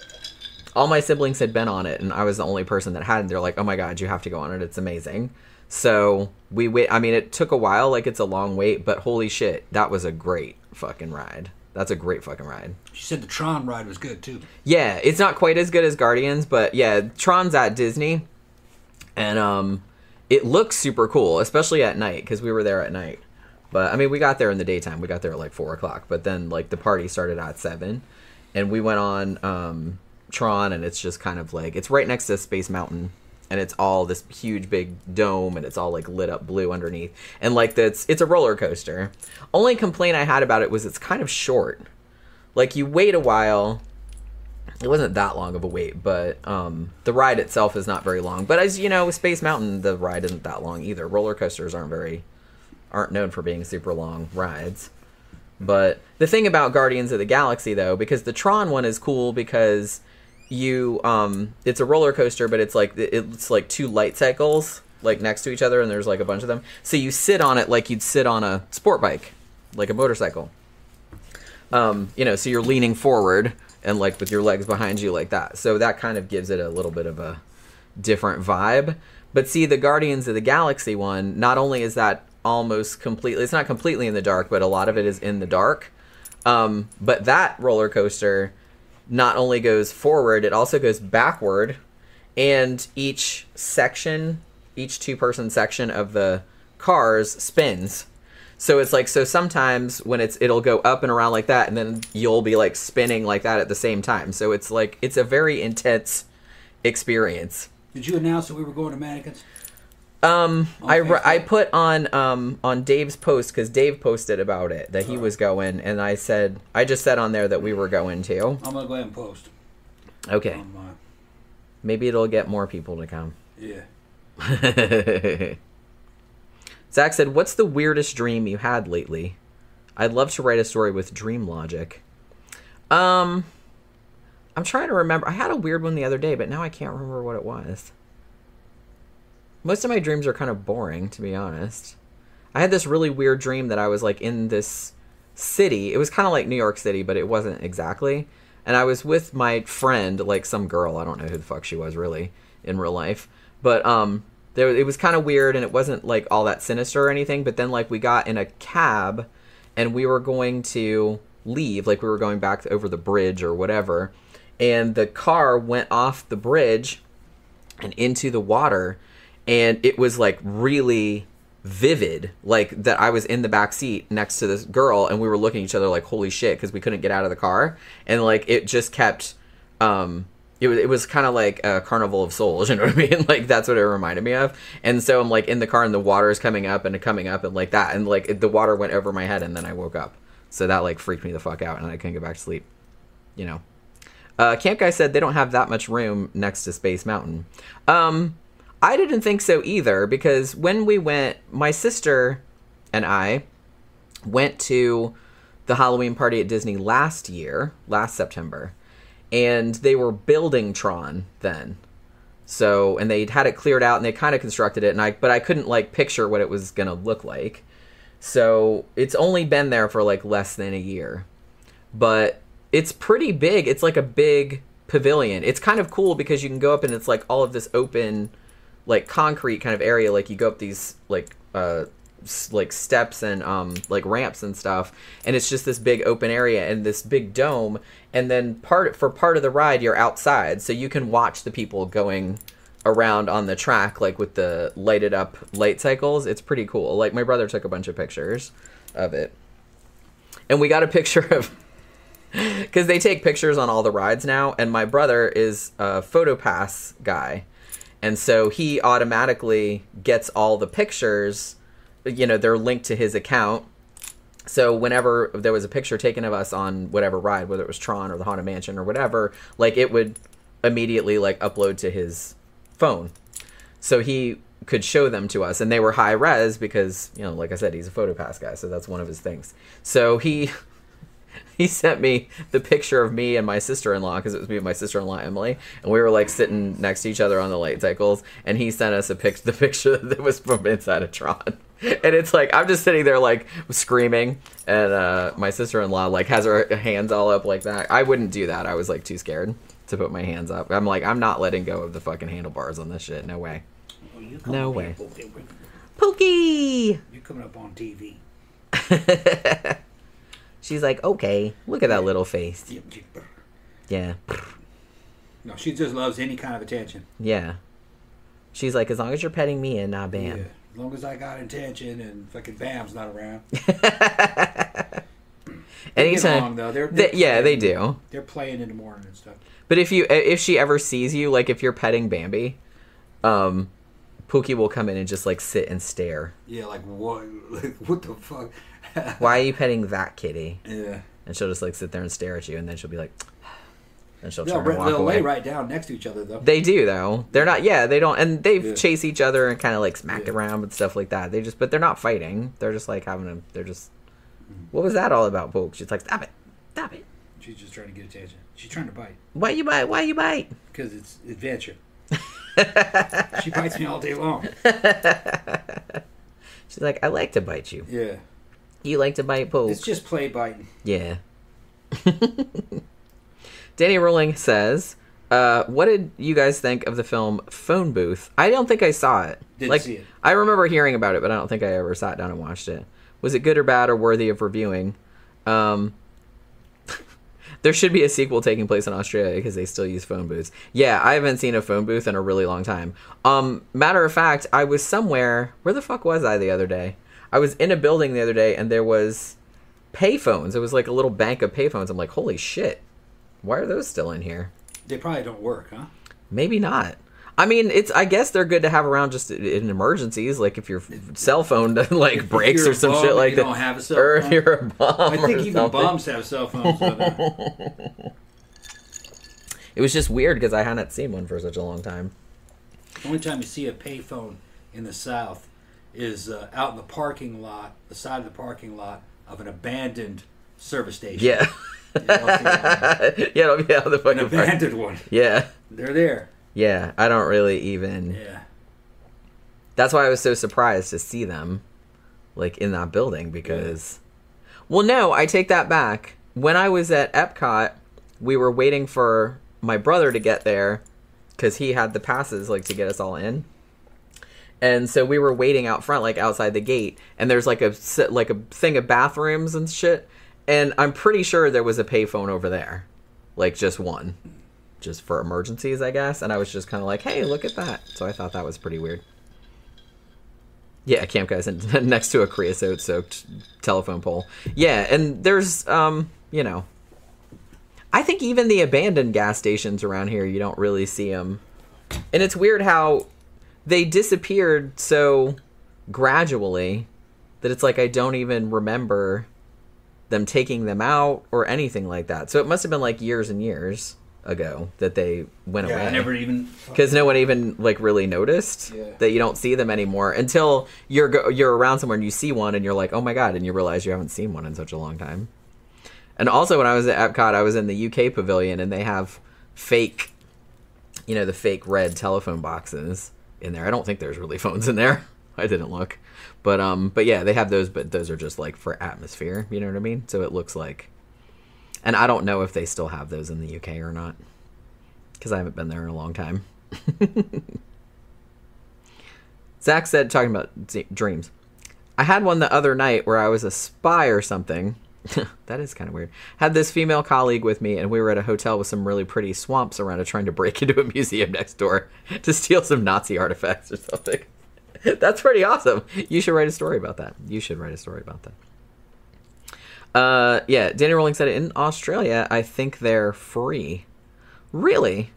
All my siblings had been on it, and I was the only person that hadn't. They're like, "Oh my god, you have to go on it! It's amazing." So we wait. I mean, it took a while. Like it's a long wait, but holy shit, that was a great fucking ride. That's a great fucking ride. She said the Tron ride was good too. Yeah, it's not quite as good as Guardians, but yeah, Tron's at Disney, and um, it looks super cool, especially at night because we were there at night. But I mean, we got there in the daytime. We got there at like four o'clock, but then like the party started at seven, and we went on um, Tron, and it's just kind of like it's right next to Space Mountain, and it's all this huge big dome, and it's all like lit up blue underneath, and like that's it's a roller coaster. Only complaint I had about it was it's kind of short. Like you wait a while. It wasn't that long of a wait, but um, the ride itself is not very long. But as you know, Space Mountain, the ride isn't that long either. Roller coasters aren't very aren't known for being super long rides. But the thing about Guardians of the Galaxy though, because the Tron one is cool because you um it's a roller coaster but it's like it's like two light cycles like next to each other and there's like a bunch of them. So you sit on it like you'd sit on a sport bike, like a motorcycle. Um, you know, so you're leaning forward and like with your legs behind you like that. So that kind of gives it a little bit of a different vibe. But see, the Guardians of the Galaxy one, not only is that almost completely, it's not completely in the dark, but a lot of it is in the dark. Um, but that roller coaster not only goes forward, it also goes backward. And each section, each two person section of the cars spins. So it's like so sometimes when it's it'll go up and around like that and then you'll be like spinning like that at the same time. So it's like it's a very intense experience. Did you announce that we were going to mannequins? Um, I, I put on um on Dave's post because Dave posted about it that he was going, and I said I just said on there that we were going too. I'm gonna go ahead and post. Okay, On my, maybe it'll get more people to come. yeah. Zach said, "What's the weirdest dream you had lately? I'd love to write a story with dream logic." Um, I'm trying to remember. I had a weird one the other day, but now I can't remember what it was. Most of my dreams are kind of boring, to be honest. I had this really weird dream that I was like in this city. It was kind of like New York City, but it wasn't exactly. And I was with my friend, like some girl. I don't know who the fuck she was really in real life, but um, there it was kind of weird, and it wasn't like all that sinister or anything. But then like we got in a cab, and we were going to leave, like we were going back over the bridge or whatever, and the car went off the bridge and into the water and it was like really vivid like that i was in the back seat next to this girl and we were looking at each other like holy shit because we couldn't get out of the car. And like it just kept um it was, it was kind of like a carnival of souls you know what i mean? Like that's what it reminded me of. And so i'm like in the car and the water is coming up and coming up and like that. And like it, the water went over my head and then i woke up. So that like freaked me the fuck out and i couldn't get back to sleep you know? Uh, Camp Guy said they don't have that much room next to Space Mountain. Um, I didn't think so either because when we went, my sister and I went to the Halloween party at Disney last year, last September, and they were building Tron then. So, and they had it cleared out and they kind of constructed it, and I, but I couldn't like picture what it was gonna look like. So it's only been there for like less than a year but it's pretty big. It's like a big pavilion. It's kind of cool because you can go up and it's like all of this open, like concrete kind of area. Like you go up these like uh like steps and um like ramps and stuff, and it's just this big open area and this big dome. And then part for part of the ride, you're outside, so you can watch the people going around on the track like with the lighted up light cycles. It's pretty cool. Like my brother took a bunch of pictures of it. And we got a picture of because they take pictures on all the rides now and my brother is a photopass guy and so he automatically gets all the pictures you know they're linked to his account. So whenever there was a picture taken of us on whatever ride whether it was tron or the haunted mansion or whatever like it would immediately like upload to his phone. So he could show them to us. And they were high res because you know like i said he's a photopass guy so that's one of his things. So he he sent me the picture of me and my sister-in-law because it was me and my sister-in-law Emily, and we were like sitting next to each other on the light cycles, and he sent us a pic, the picture that was from inside of Tron, and it's like I'm just sitting there like screaming, and uh, my sister-in-law like has her hands all up like that. I wouldn't do that. I was like too scared to put my hands up. I'm like I'm not letting go of the fucking handlebars on this shit. No way. Well, you you come No way. Pookie! You're coming up on TV. She's like, okay, look at that little face. Yeah, No, she just loves any kind of attention. yeah. She's like, as long as you're petting me and not Bam. Yeah. As long as I got attention and fucking Bam's not around. They Anytime. along, though. They're, They- they're yeah, they do. They're playing in the morning and stuff. But if you if she ever sees you, like if you're petting Bambi, um, Pookie will come in and just like sit and stare. Yeah, like what? Like, what the fuck? Why are you petting that kitty? Yeah. And she'll just like sit there and stare at you, and then she'll be like, and she'll They'll, turn and walk they'll lay right down next to each other though. They do though. They're not. Yeah, they don't. And they Yeah. chase each other and kind of like smack Yeah. around and stuff like that. They just, but they're not fighting. They're just like having a. They're just. Mm-hmm. What was that all about, Poke? She's like, stop it, stop it. She's just trying to get attention. She's trying to bite Why you bite? Why you bite? because it's adventure. she bites me all day long. She's like, I like to bite you. Yeah. You like to bite Poke? It's just play biting. Yeah. Danny Rowling says, uh, "What did you guys think of the film Phone Booth? I don't think I saw it. Didn't like, see it. I remember hearing about it, but I don't think I ever sat down and watched it. Was it good or bad or worthy of reviewing? Um, there should be a sequel taking place in Australia because they still use phone booths. Yeah, I haven't seen a phone booth in a really long time. Um, matter of fact, I was somewhere. Where the fuck was I the other day? I was in a building the other day, and there was payphones. It was like a little bank of payphones. I'm like, holy shit, why are those still in here? They probably don't work, huh? Maybe not. I mean, it's. I guess they're good to have around just in emergencies, like if your cell phone like breaks or some shit like you that, don't have a cell or if you're a bomb. I think even something. bombs have cell phones. It was just weird because I hadn't seen one for such a long time. The only time you see a payphone in the South is uh, out in the parking lot, the side of the parking lot of an abandoned service station. Yeah, Yeah, I'll see that one. yeah, it'll be out of the an fucking park. abandoned one. Yeah, They're there. yeah. I don't really even. Yeah. That's why I was so surprised to see them, like in that building because. Well, no, I take that back. When I was at Epcot, we were waiting for my brother to get there because he had the passes like to get us all in. And so we were waiting out front, like outside the gate, and there's like a like a thing of bathrooms and shit. And I'm pretty sure there was a payphone over there, like just one, just for emergencies, I guess. And I was just kind of like, "Hey, look at that!" So I thought that was pretty weird. Yeah, camp guys next to a creosote soaked telephone pole. Yeah, and there's um, you know, I think even the abandoned gas stations around here, you don't really see them. And it's weird how they disappeared so gradually that it's like I don't even remember them taking them out or anything like that. So it must have been like years and years ago that they went Yeah, away I never even. because no one even like really noticed Yeah. that you don't see them anymore until you're go- you're around somewhere and you see one and you're like, oh my god, and you realize you haven't seen one in such a long time. And also, when I was at Epcot, I was in the UK pavilion and they have fake, you know, the fake red telephone boxes in there. I don't think there's really phones in there. I didn't look, but um, but yeah, they have those, but those are just like for atmosphere. You know what I mean? So it looks like, and I don't know if they still have those in the UK or not because I haven't been there in a long time. Zach said, talking about dreams. I had one the other night where I was a spy or something. that is kind of weird. Had this female colleague with me, and we were at a hotel with some really pretty swamps around it, trying to break into a museum next door to steal some Nazi artifacts or something. That's pretty awesome. You should write a story about that. You should write a story about that. Uh, yeah, Danny Rowling said in Australia, I think they're free. Really?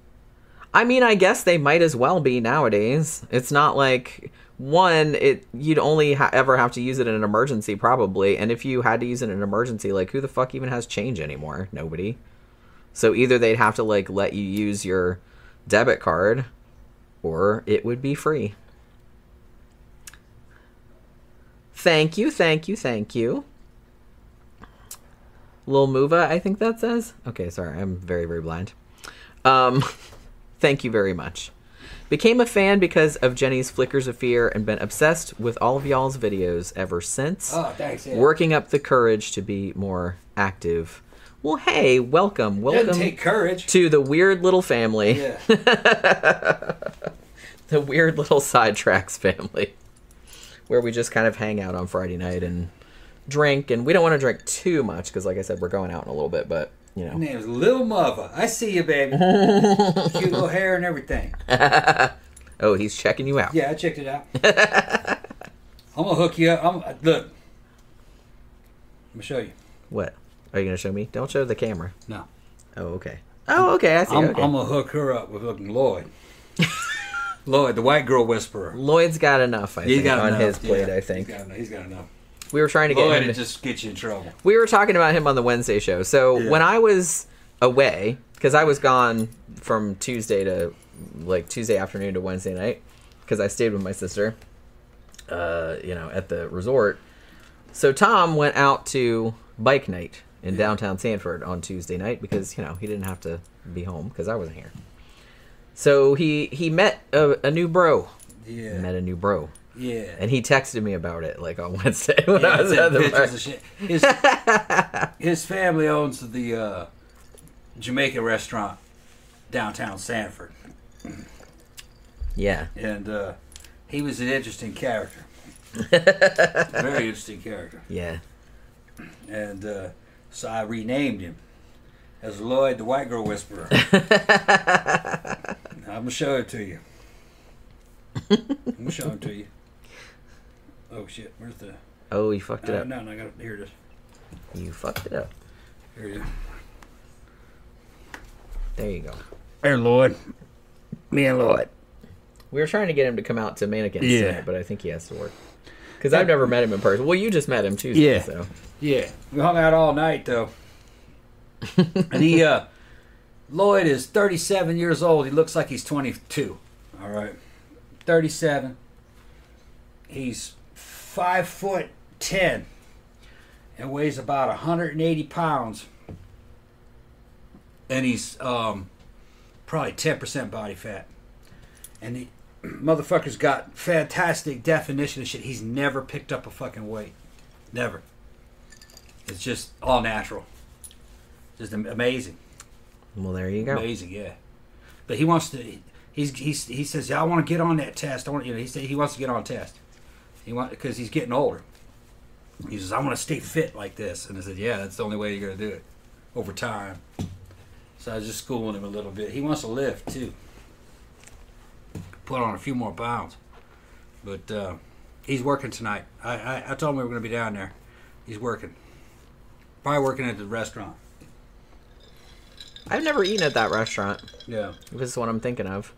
I mean, I guess they might as well be nowadays. It's not like one, it you'd only ha- ever have to use it in an emergency, probably. And if you had to use it in an emergency, like who the fuck even has change anymore? Nobody. So either they'd have to like let you use your debit card, or it would be free. Thank you, thank you, thank you. Lil Muva, I think that says. Okay, sorry, I'm very, very blind. Um, thank you very much. Became a fan because of Jenny's Flickers of Fear and been obsessed with all of y'all's videos ever since. Oh, thanks. Yeah. Working up the courage to be more active. Well, hey, welcome, welcome take courage. to the weird little family. Yeah. the weird little sidetracks family, where we just kind of hang out on Friday night and drink, and we don't want to drink too much because, like I said, we're going out in a little bit, but you know. Her name's Little Mother. I see you, baby. Cute little hair and everything. Oh, he's checking you out. Yeah, I checked it out. I'm gonna hook you up. I'm look. I'm gonna show you. What? Are you gonna show me? Don't show the camera. No, Oh, okay. Oh, okay. I see. I'm, okay. I'm gonna hook her up with looking Lloyd. Lloyd, the white girl whisperer. Lloyd's got enough. I He's think got on enough. his plate. yeah. I think he's got, he's got enough. We were trying to get Lloyd, him. To, just get you in trouble. we were talking about him on the Wednesday show. So Yeah. when I was away, because I was gone from Tuesday to like Tuesday afternoon to Wednesday night, because I stayed with my sister, uh, you know, at the resort. So Tom went out to bike night in downtown Sanford on Tuesday night because you know he didn't have to be home because I wasn't here. So he he met a, a new bro. Yeah, Met a new bro. Yeah. And he texted me about it like on Wednesday when Yeah, I was at the pictures bar. of shit. His, his family owns the uh, Jamaican restaurant downtown Sanford, Yeah. and uh, he was an interesting character. Very interesting character. Yeah. And uh, so I renamed him as Lloyd the White Girl Whisperer. I'm gonna show it to you. I'm gonna show it to you. Oh shit! Where's the? Oh, you fucked it Uh, up. no, no, I got it. Here it is. You fucked it up. Here it is. There you go. There, Lloyd. Me and Lloyd. We were trying to get him to come out to Mannequins Yeah. tonight, but I think he has to work. Because I've never met him in person. Well, you just met him Tuesday, Yeah. so. Yeah, we hung out all night though. and he, uh, Lloyd is 37 years old. He looks like he's 22. All right, 37. He's five foot ten and weighs about 180 pounds. And he's um, probably 10% body fat. And the motherfucker's got fantastic definition of shit. He's never picked up a fucking weight. Never. It's just all natural. Just amazing, Well, there you go. amazing, yeah. But he wants to. He's he's he says, "Yeah, I want to get on that test. I want you know." He said he wants to get on a test. He want because he's getting older. He says, "I want to stay fit like this," and I said, "Yeah, that's the only way you're gonna do it over time." So I was just schooling him a little bit. He wants to lift too. Put on a few more pounds, but uh, he's working tonight. I, I I told him we were gonna be down there. He's working. Probably working at the restaurant. I've never eaten at that restaurant. Yeah. This is what I'm thinking of.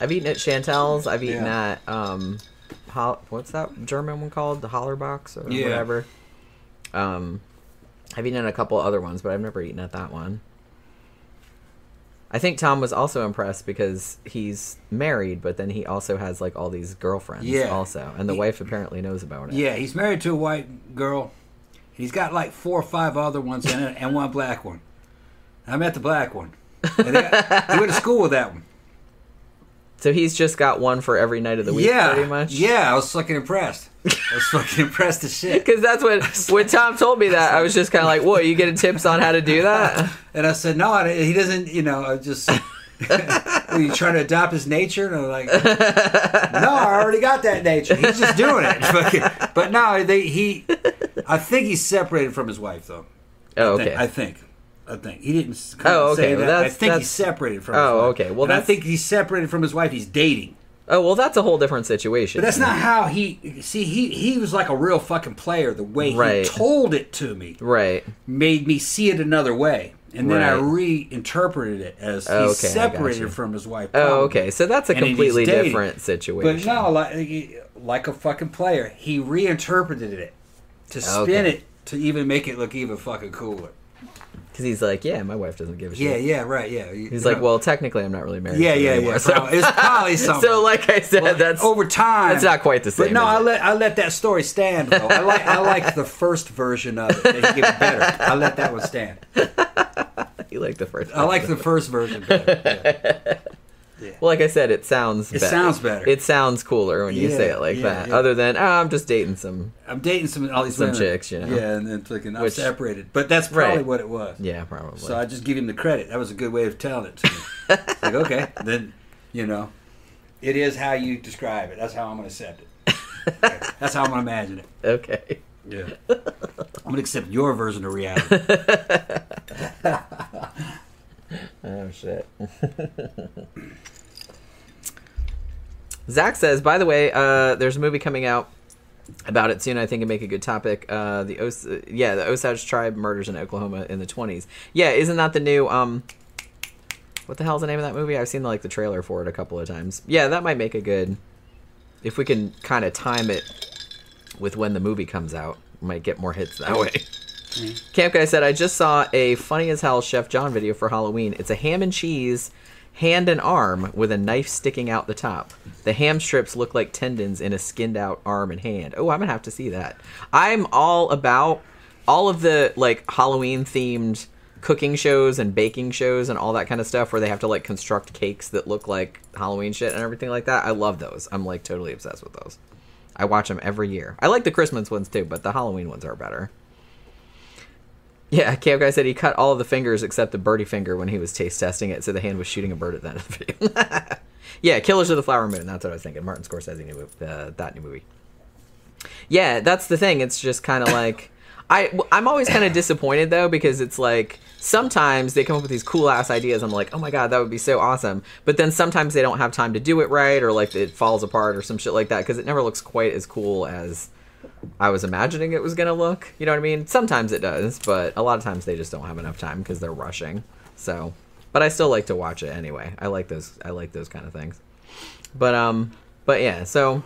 I've eaten at Chantel's. I've eaten Yeah. at um, Hol- what's that German one called? The Hollerbach's or Yeah. whatever. Um, I've eaten a couple other ones, but I've never eaten at that one. I think Tom was also impressed because he's married, but then he also has like all these girlfriends Yeah. also, and the He- wife apparently knows about it. Yeah, he's married to a white girl. He's got like four or five other ones in it, and one black one. I met the black one. And they got- went to school with that one. So he's just got one for every night of the week, yeah, pretty much. yeah. I was fucking impressed. I was fucking impressed as shit. Because that's what when Tom told me that I was just kind of like, "What? You getting tips on how to do that?" And I said, no, I- he doesn't. You know, I just. Are you trying to adopt his nature? And I'm like, no, I already got that nature. He's just doing it. But no, they, he. I think he's separated from his wife though. Oh, I think- okay. I think. I think he didn't. Oh, okay. Say Well, that. I that's- think that's- he's separated from. Oh, his wife. okay. Well, I think he's separated from his wife. He's dating. oh well, that's a whole different situation. But that's not how he. See, he he was like a real fucking player. The way Right. he told it to me right. made me see it another way, and then I reinterpreted it as he's Okay, separated from his wife. Oh, um, okay. So that's a completely different situation. But no, like like a fucking player, he reinterpreted it to spin Okay. it to even make it look even fucking cooler. Because he's like, yeah, my wife doesn't give a shit. yeah, yeah, right, yeah. You- He's you like, know. well, technically, I'm not really married. Yeah, yeah, anymore, yeah. So, Probably- it's probably something. so like I said, that's over time. It's not quite the same. But no, I let I let that story stand though. I like I like the first version of it. They get better. I let that one stand. you like the first. I like the first version better. Yeah. Well, like I said, it sounds. It better. sounds better. It sounds cooler when you say it like yeah, that. yeah. Other than, oh, I'm just dating some. I'm dating some all these Some women. chicks, you know. Yeah, and then thinking I'm Which- separated. But that's probably Right. what it was. Yeah, probably. So I just give him the credit. That was a good way of telling it to me. like okay, then you know, It is how you describe it. That's how I'm going to accept it. Okay. That's how I'm going to imagine it. Okay. Yeah. I'm going to accept your version of reality. Oh shit. Zach says, by the way, uh, there's a movie coming out about it soon. I think it'd make a good topic. Uh, the Os- yeah, the Osage tribe murders in Oklahoma in the 20s. Yeah, isn't that the new um? What the hell's the name of that movie? I've seen like the trailer for it a couple of times. Yeah, that might make a good. If we can kind of time it with when the movie comes out, might get more hits that way. Camp Guy said, I just saw a funny as hell Chef John video for Halloween. It's a ham and cheese hand and arm with a knife sticking out the top. The ham strips look like tendons in a skinned out arm and hand. Oh, I'm to have to see that. I'm all about all of the like Halloween themed cooking shows and baking shows and all that kind of stuff where they have to like construct cakes that look like Halloween shit and everything like that. I love those. I'm like totally obsessed with those. I watch them every year. I like the Christmas ones too, but the Halloween ones are better. Yeah, Camp Guy said he cut all of the fingers except the birdie finger when he was taste testing it, so the hand was shooting a bird at the end of the video. yeah, Killers of the Flower Moon. That's what I was thinking. Martin Scorsese new uh, that new movie. Yeah, that's the thing. It's just kind of like I I'm always kind of disappointed though because it's like sometimes they come up with these cool ass ideas. I'm like, oh my god, that would be so awesome. But then sometimes they don't have time to do it right, or like it falls apart or some shit like that because it never looks quite as cool as I was imagining it was gonna look. You know what I mean? Sometimes it does, but a lot of times they just don't have enough time because they're rushing. So, but I still like to watch it anyway. I like those. I like those kind of things. But um, but yeah. So,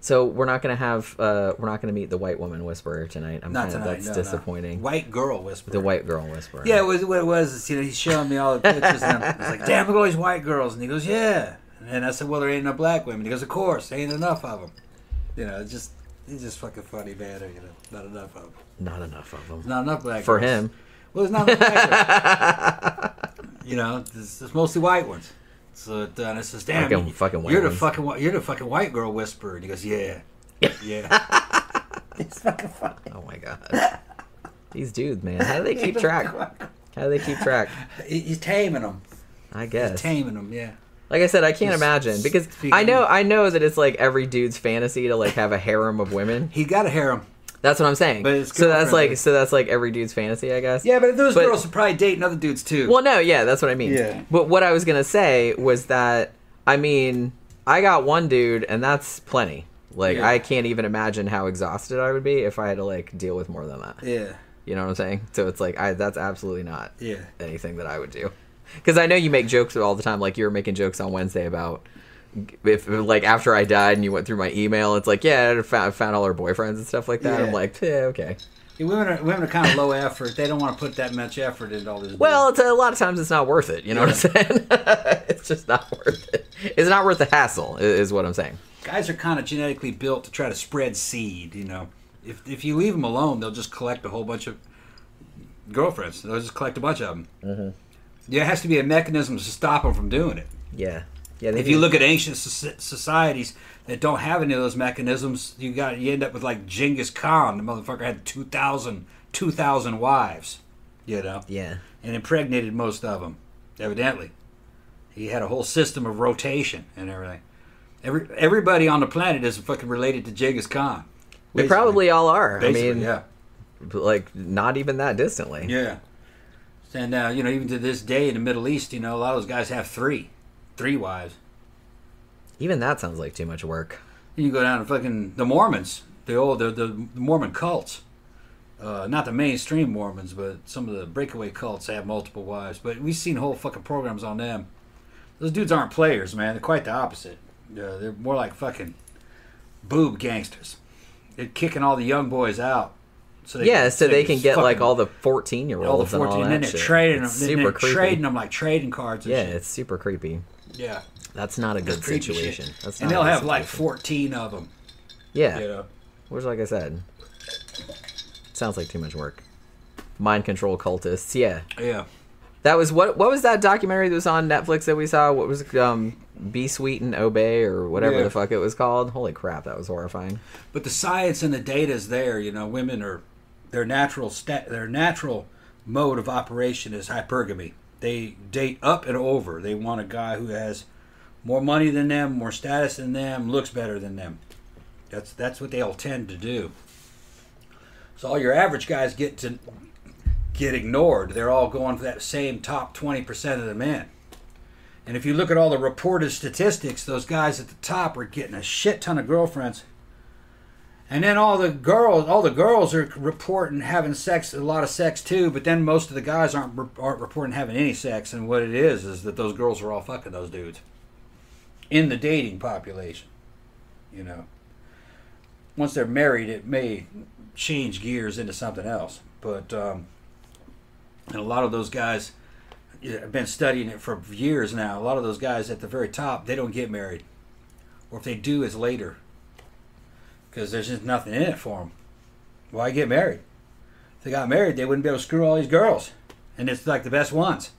so we're not gonna have uh, we're not gonna meet the white woman whisperer tonight. I'm Not kind of tonight. that's no, no. disappointing. White girl whisper. The white girl whisperer. Yeah, it was what it was. You know, he's showing me all the pictures, and I'm- it's like, damn, look at all these white girls, and he goes, yeah. And I said, well, there ain't no black women. He goes, of course, there ain't enough of them. You know, just he's just fucking funny, man. You know, not enough of them. Not enough of them Not enough black for girls. him. Well, there's not enough black girls. You know, it's, mostly white ones. So it, uh, and it says, damn, Fucking- you, fucking white you're the fucking you're the fucking white girl whisperer. And he goes, yeah, yeah. it's fucking funny. Oh my god. These dudes, man. How do they keep track? How do they keep track? He's taming them. I guess He's guess. taming them. Yeah. Like I said, I can't He's imagine because I know I know that it's like every dude's fantasy to like have a harem of women. He got a harem. That's what I'm saying. But it's so that's like so that's like every dude's fantasy, I guess. Yeah, but those But- girls are probably date other dudes too. Well, no, yeah, that's what I mean. Yeah. But what I was gonna say was that I mean I got one dude, and that's plenty. Like Yeah. I can't even imagine how exhausted I would be if I had to like deal with more than that. Yeah. You know what I'm saying? So it's like I that's absolutely not Yeah. anything that I would do. Because I know you make jokes all the time. Like you were making jokes on Wednesday about if like after I died and you went through my email, it's like yeah, I found, found all her boyfriends and stuff like that. Yeah. I'm like, yeah, okay. Yeah, women are women are kind of low effort. They don't want to put that much effort into all this. Well, it's a lot of times it's not worth it. You know what I'm saying? it's just not worth it. It's not worth the hassle. Is what I'm saying. guys are kind of genetically built to try to spread seed. You know, if if you leave them alone, they'll just collect a whole bunch of girlfriends. They'll just collect a bunch of them. Mm-hmm. There has to be a mechanism to stop them from doing it. Yeah, yeah. They If you look at ancient societies that don't have any of those mechanisms, you got you end up with like Genghis Khan. The motherfucker had 2,000 2,000 wives, you know, yeah, and impregnated most of them. Evidently, he had a whole system of rotation and everything. Every everybody on the planet is fucking related to Genghis Khan. they probably all are. I mean, yeah, like not even that distantly. yeah. And uh, you know, even to this day in the Middle East, you know, a lot of those guys have three, three wives. Even that sounds like too much work. You go down to fucking the Mormons, the old the, the Mormon cults. Uh, not the mainstream Mormons, but some of the breakaway cults have multiple wives. But we've seen whole fucking programs on them. Those dudes aren't players, man. They're quite the opposite. Uh, they're more like fucking boob gangsters. They're kicking all the young boys out. So yeah, so they can get like all the fourteen year all the olds and all that and then they're shit. trading them. It's then super they're creepy. trading them like trading cards. And yeah, shit. it's super creepy. yeah. That's not a good shit. situation. That's and they'll have like fourteen of them. yeah. You know. Which, like I said, sounds like too much work. Mind control cultists. Yeah, Yeah. that was what. What was that documentary that was on Netflix that we saw? What was it? Um, Be Sweet and Obey or whatever Yeah. the fuck it was called. Holy crap, that was horrifying. But the science and the data is there. You know, women are their natural sta- their natural mode of operation is hypergamy. They date up and over. They want a guy who has more money than them, more status than them, looks better than them. That's that's what they'll tend to do. So all your average guys get to get ignored. They're all going for that same top twenty percent of the men. And if you look at all the reported statistics, those guys at the top are getting a shit ton of girlfriends. And then all the girls, all the girls are reporting having sex, a lot of sex too. But then most of the guys aren't aren't reporting having any sex. And what it is is that those girls are all fucking those dudes in the dating population. You know, once they're married, it may change gears into something else. But um, and a lot of those guys, I've been studying it for years now. A lot of those guys at the very top, they don't get married, or if they do, it's later because there's just nothing in it for them. Why get married? If they got married, they wouldn't be able to screw all these girls, and it's like the best ones.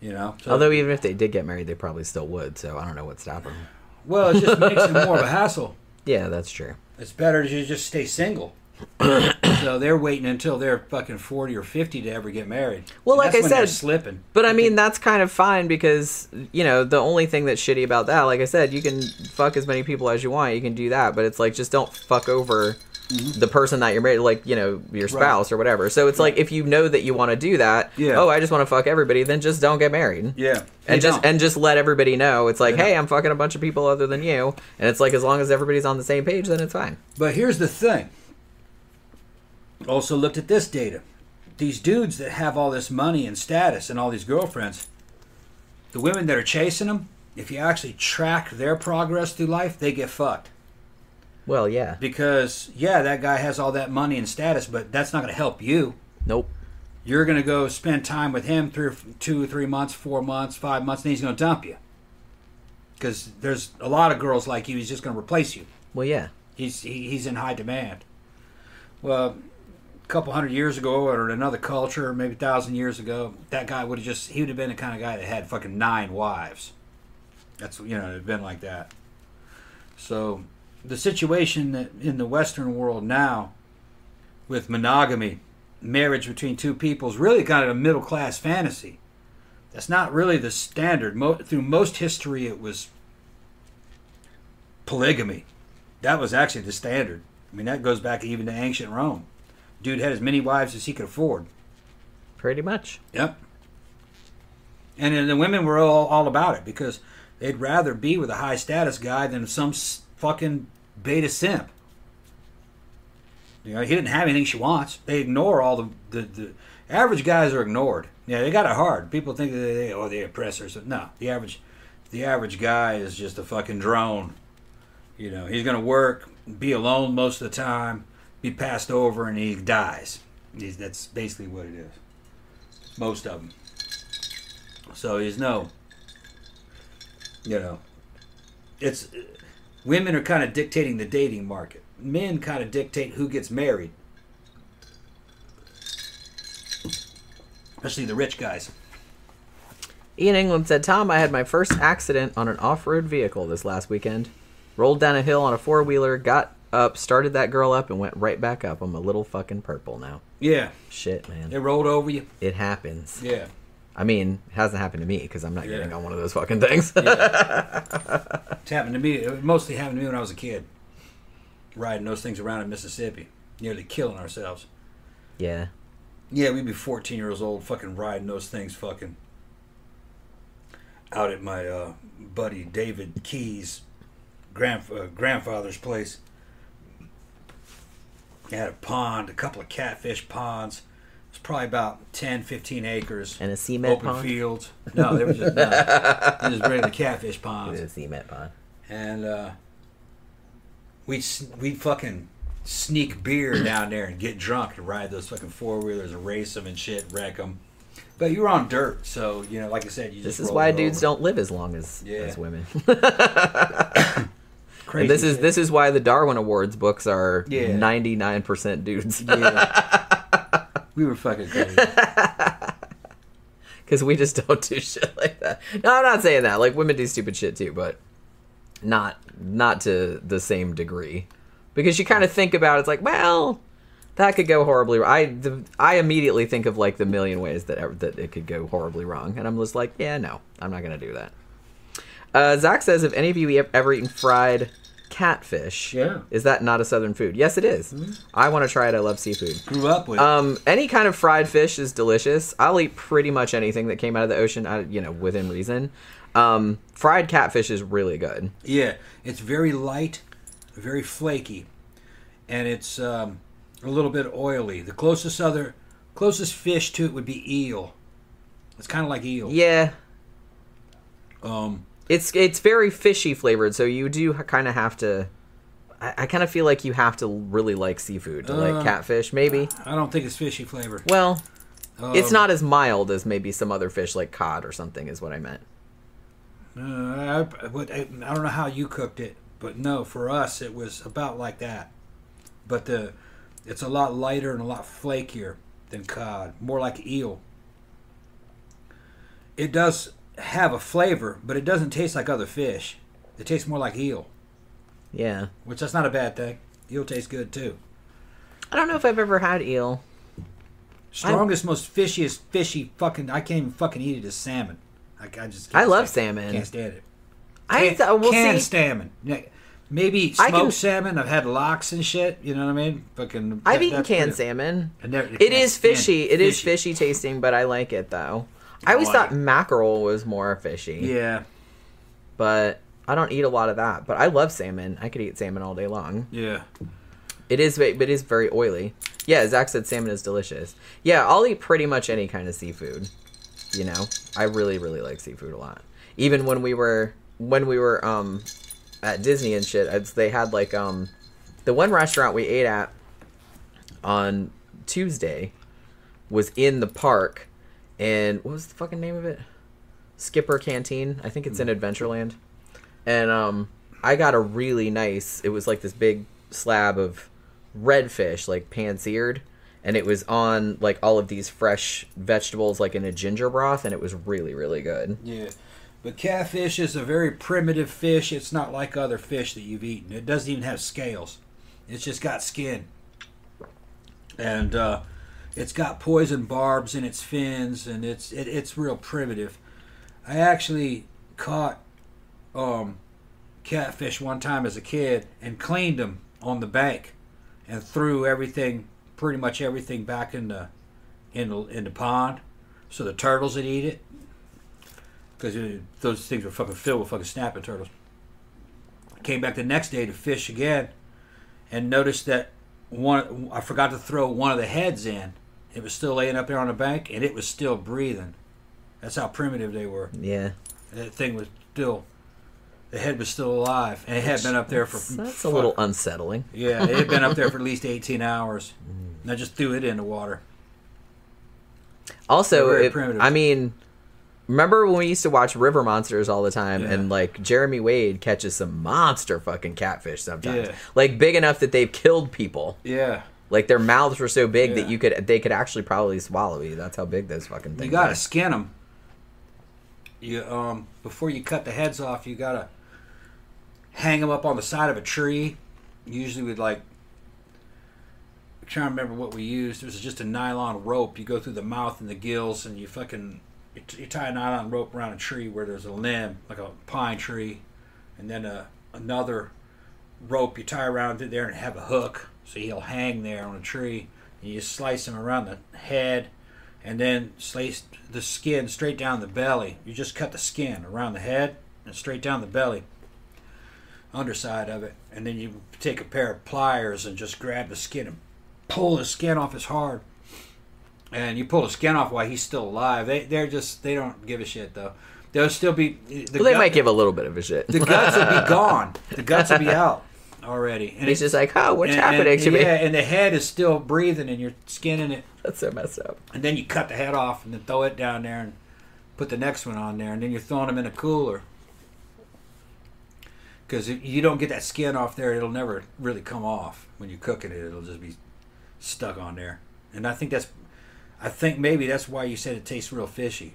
You know. So, Although even if they did get married, they probably still would. So I don't know what's stopping them. well, it just makes it more of a hassle. Yeah, that's true. It's better to just stay single. So they're waiting until they're fucking forty or fifty to ever get married. Well, And like I said, slipping. But I mean, that's kind of fine because you know the only thing that's shitty about that, like I said, you can fuck as many people as you want. You can do that, but it's like just don't fuck over mm-hmm. the person that you're married, like you know your spouse or whatever. So it's like if you know that you want to do that, Yeah. oh, I just want to fuck everybody, then just don't get married. Yeah, And just don't. and just let everybody know it's like, They hey. I'm fucking a bunch of people other than you, and it's like as long as everybody's on the same page, then it's fine. But here's the thing. Also looked at this data. These dudes that have all this money and status and all these girlfriends, the women that are chasing them, if you actually track their progress through life, they get fucked. Well, yeah, Because yeah, that guy has all that money and status, but that's not going to help you. nope, You're going to go spend time with him through two, three months, four months, five months, and he's going to dump you. Because there's a lot of girls like you. He's just going to replace you. well, yeah, He's he, he's in high demand. Well, couple hundred years ago, or in another culture, maybe a thousand years ago, that guy would have just he would have been the kind of guy that had fucking nine wives. That's you know it'd been like that. So the situation that in the Western world now, with monogamy, marriage between two people is really kind of a middle class fantasy. That's not really the standard. Mo- through most history, it was polygamy. That was actually the standard. I mean, that goes back even to ancient Rome. Dude had as many wives as he could afford. pretty much. Yep. And then the women were all, all about it because they'd rather be with a high status guy than some s- fucking beta simp. You know, he didn't have anything she wants. They ignore all the, the, the average guys are ignored. Yeah, they got it hard. People think that they oh the oppressors. No, the average the average guy is just a fucking drone. You know, he's gonna work, be alone most of the time, be passed over, and he dies. He's, that's basically what it is. Most of them. So there's no, you know, it's women are kind of dictating the dating market. Men kind of dictate who gets married, especially the rich guys. Ian England said, Tom, I had my first accident on an off road vehicle this last weekend. Rolled down a hill on a four wheeler, got up, started that girl up, and went right back up. I'm a little fucking purple now. Yeah, Shit, man. It rolled over you. It happens. Yeah, I mean, it hasn't happened to me because I'm not Yeah. getting on one of those fucking things. it's happened to me. It mostly happened to me when I was a kid, riding those things around in Mississippi, nearly killing ourselves. yeah. Yeah, we'd be 14 years old, fucking riding those things, fucking out at my uh, buddy David Key's grand, uh, grandfather's place. He had a pond, a couple of catfish ponds. It was probably about 10, 15 acres. And a cement open pond. fields. No, there was just no, they just regular catfish It ponds. is a cement pond. And uh, we'd we'd fucking sneak beer down there and get drunk and ride those fucking four wheelers and race them and shit, wreck them. But you were on dirt, so you know, like I said, you just This is why dudes over. don't live as long as, Yeah. as women. Crazy and this is this is why the Darwin Awards books are 99% dudes. Yeah. we were fucking crazy. because we just don't do shit like that. No, I'm not saying that. Like women do stupid shit too, but not not to the same degree. Because you kind of think about it, it's like, well, that could go horribly. wrong. I the, I immediately think of like the million ways that that it could go horribly wrong, and I'm just like, yeah, no, I'm not gonna do that. Uh, Zach says, "If any of you have ever eaten fried catfish, Yeah. is that not a southern food? Yes, it is. I want to try it. I love seafood. Grew up with. Um, any kind of fried fish is delicious. I'll eat pretty much anything that came out of the ocean, I, you know, within reason. Um, fried catfish is really good. Yeah, it's very light, very flaky, and it's um, a little bit oily. The closest other, closest fish to it would be eel. It's kind of like eel. Yeah, Um, it's it's very fishy flavored, so you do kind of have to. I, I kind of feel like you have to really like seafood to Uh, like catfish, maybe. I don't think it's fishy flavored. Well, it's Um, not as mild as maybe some other fish like cod or something, is what I meant. Uh, I, but I, I don't know how you cooked it, but no, for us it was about like that. But the, it's a lot lighter and a lot flakier than cod, more like eel. It does have a flavor, but it doesn't taste like other fish. It tastes more like eel, Yeah, which that's not a bad thing. Eel tastes good too. I don't know if I've ever had eel. Strongest, most fishiest, fishy fucking. I can't even fucking eat it as salmon. I, I just. I love salmon. Can't stand it. I Can- th- we'll canned see. salmon. Maybe I smoked can- salmon. I've had lox and shit. You know what I mean? Fucking. I've that- eaten canned salmon. I never- It is fishy. It is fishy tasting, but I like it though. I always I- thought mackerel was more fishy. Yeah, But I don't eat a lot of that. But I love salmon. I could eat salmon all day long. yeah. It is, but it is very oily. Yeah, Zach said salmon is delicious. Yeah, I'll eat pretty much any kind of seafood. You know, I really, really like seafood a lot. Even when we were when we were um at Disney and shit, it's, they had like um the one restaurant we ate at on Tuesday was in the park, and what was the fucking name of it? Skipper Canteen. I think it's in Adventureland. And um, I got a really nice. It was like this big slab of redfish, like pan seared, and it was on like all of these fresh vegetables, like in a ginger broth, and it was really, really good. Yeah. But catfish is a very primitive fish. It's not like other fish that you've eaten. It doesn't even have scales. It's just got skin. And uh, it's got poison barbs in its fins, and it's it, it's real primitive. I actually caught um, catfish one time as a kid and cleaned them on the bank, and threw everything, pretty much everything, back in the in the, in the pond, so the turtles would eat it because those things were fucking filled with fucking snapping turtles. Came back the next day to fish again, and noticed that one I forgot to throw one of the heads in. It was still laying up there on the bank, and it was still breathing. That's how primitive they were. Yeah, That thing was still, the head was still alive, and it had been up there for. that's, that's a little unsettling. Yeah, it had been up there for at least eighteen hours. Mm. And I just threw it in the water. Also, it- I mean, remember when we used to watch River Monsters all the time, Yeah. and like Jeremy Wade catches some monster fucking catfish sometimes, Yeah. like big enough that they've killed people. Yeah, Like their mouths were so big that you could they could actually probably swallow you. That's how big those fucking things. You gotta are. skin them. You um before you cut the heads off, you gotta hang them up on the side of a tree. Usually with like, I'm trying to remember what we used. It was just a nylon rope. You go through the mouth and the gills, and you fucking you, you tie a nylon rope around a tree where there's a limb, like a pine tree, and then a, another rope you tie around it there and have a hook, so he'll hang there on a tree. And you slice him around the head, and then slice the skin straight down the belly. You just cut the skin around the head and straight down the belly, underside of it, and then you take a pair of pliers and just grab the skin and pull the skin off as hard. And you pull the skin off while he's still alive. They they're just they don't give a shit though. They'll still be. The Well, they gut- might give a little bit of a shit. the guts will be gone. The guts will be out already. And He's it- just like, oh, what's and- happening and- to me? Yeah, and the head is still breathing, and you're skinning it That's so messed up. and then you cut the head off and then throw it down there and put the next one on there and then you're throwing them in a cooler because if you don't get that skin off there it'll never really come off when you're cooking it it'll just be stuck on there and i think that's i think maybe that's why you said it tastes real fishy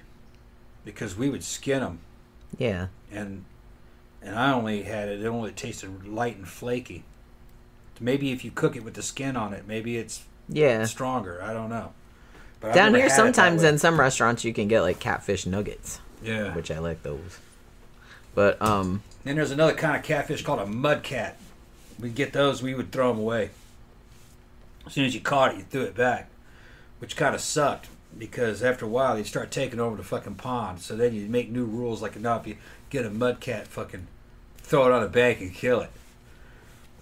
because we would skin them Yeah. and and i only had it it only tasted light and flaky maybe if you cook it with the skin on it maybe it's Yeah. stronger i don't know but Down here, had it that sometimes in some restaurants, you can get like catfish nuggets, Yeah. which I like those. But um, Then there's another kind of catfish called a mud cat. We'd get those, we would throw them away. As soon as you caught it, you threw it back, which kind of sucked because after a while they'd start taking over the fucking pond. So then you'd make new rules like now if you get a mud cat, fucking throw it on a bank and kill it.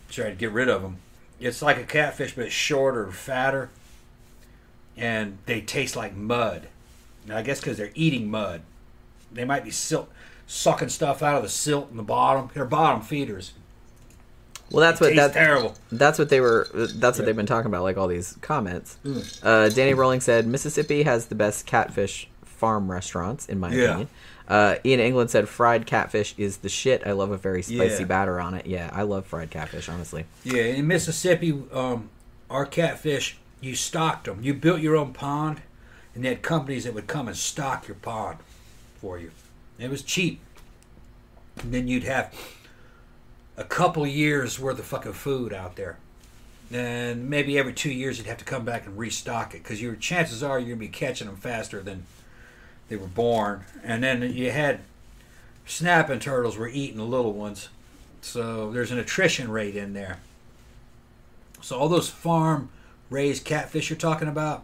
Try to get rid of them. It's like a catfish, but it's shorter, fatter, and they taste like mud. Now I guess because they're eating mud, they might be silt, sucking stuff out of the silt in the bottom. They're bottom feeders. well, that's what that's terrible. that's what they were. That's what Yeah. they've been talking about. Like all these comments. Mm. Uh, Danny Rolling said Mississippi has the best catfish farm restaurants, in my Yeah. opinion. Uh, Ian England said fried catfish is the shit. I love a very spicy Yeah. batter on it. Yeah, I love fried catfish. Honestly. Yeah, in Mississippi, um, our catfish, you stocked them. You built your own pond, and they had companies that would come and stock your pond for you. It was cheap. And then you'd have a couple years worth of fucking food out there. And maybe every two years you'd have to come back and restock it because your chances are you're gonna be catching them faster than they were born. And then you had snapping turtles were eating the little ones, so there's an attrition rate in there. So all those farm raised catfish you're talking about,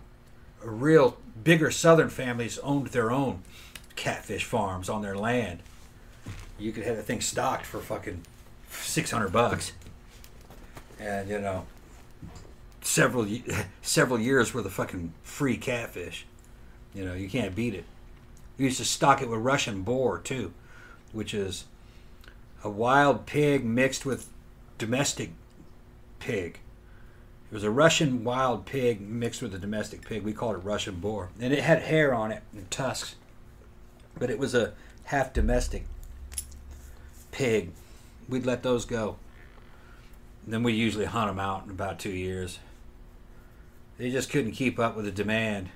real bigger southern families owned their own catfish farms on their land. You could have the thing stocked for fucking six hundred bucks, and you know, several several years worth of fucking free catfish. You know, you can't beat it. We used to stock it with Russian boar too, which is a wild pig mixed with domestic pig. It was a Russian wild pig mixed with a domestic pig. We called it Russian boar, and it had hair on it and tusks, but it was a half domestic pig. We'd let those go. And then we usually hunt them out in about two years. They just couldn't keep up with the demand,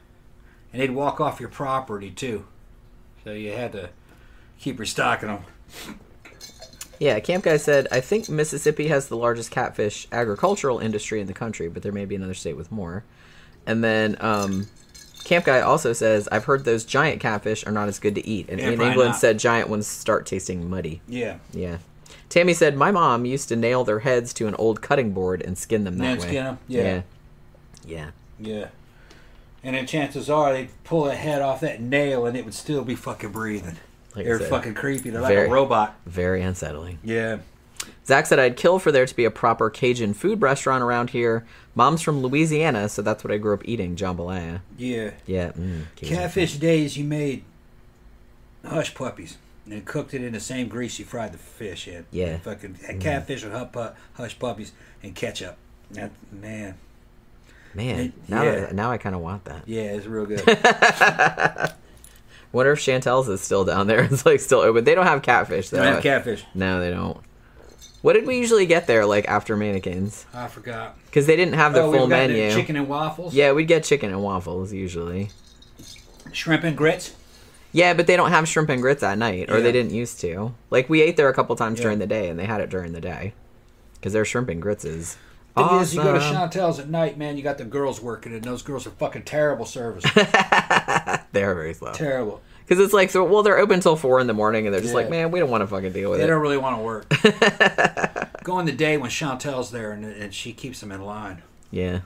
and they'd walk off your property too. So you had to keep restocking them. Yeah, Camp Guy said, I think Mississippi has the largest catfish agricultural industry in the country, but there may be another state with more. And then um, Camp Guy also says, I've heard those giant catfish are not as good to eat. And Yeah, Ian England not. said giant ones start tasting muddy. Yeah. Yeah. Tammy said, My mom used to nail their heads to an old cutting board and skin them that And way. skin 'em? Yeah. Yeah. Yeah. Yeah. And then chances are they'd pull a head off that nail and it would still be fucking breathing. Like They're said, fucking creepy. They're like a robot. Very unsettling. Yeah. Zach said, I'd kill for there to be a proper Cajun food restaurant around here. Mom's from Louisiana, so that's what I grew up eating, jambalaya. Yeah. Yeah. Mm, Catfish days, you made hush puppies and cooked it in the same grease you fried the fish in. Yeah. Fucking had catfish with hu- hush puppies and ketchup. That, man. Man, now yeah. that, now I kind of want that. Yeah, it's real good. Wonder if Chantel's is still down there. It's like still open. They don't have catfish they don't have catfish. No, they don't. What did we usually get there like after mannequins? I forgot. Because they didn't have the oh, full menu. chicken and waffles. Yeah, we'd get chicken and waffles usually. Shrimp and grits. Yeah, but they don't have shrimp and grits at night, or Yeah. they didn't used to. Like we ate there a couple times Yeah. during the day, and they had it during the day. Because their shrimp and grits is Thing awesome. is, you go to Chantel's at night, man. You got the girls working, and those girls are fucking terrible service. They're very slow. terrible. Because it's like, so, well, they're open till four in the morning, and they're just Yeah. like, man, we don't want to fucking deal with They it. They don't really want to work. go in the day when Chantel's there, and, and she keeps them in line. Yeah.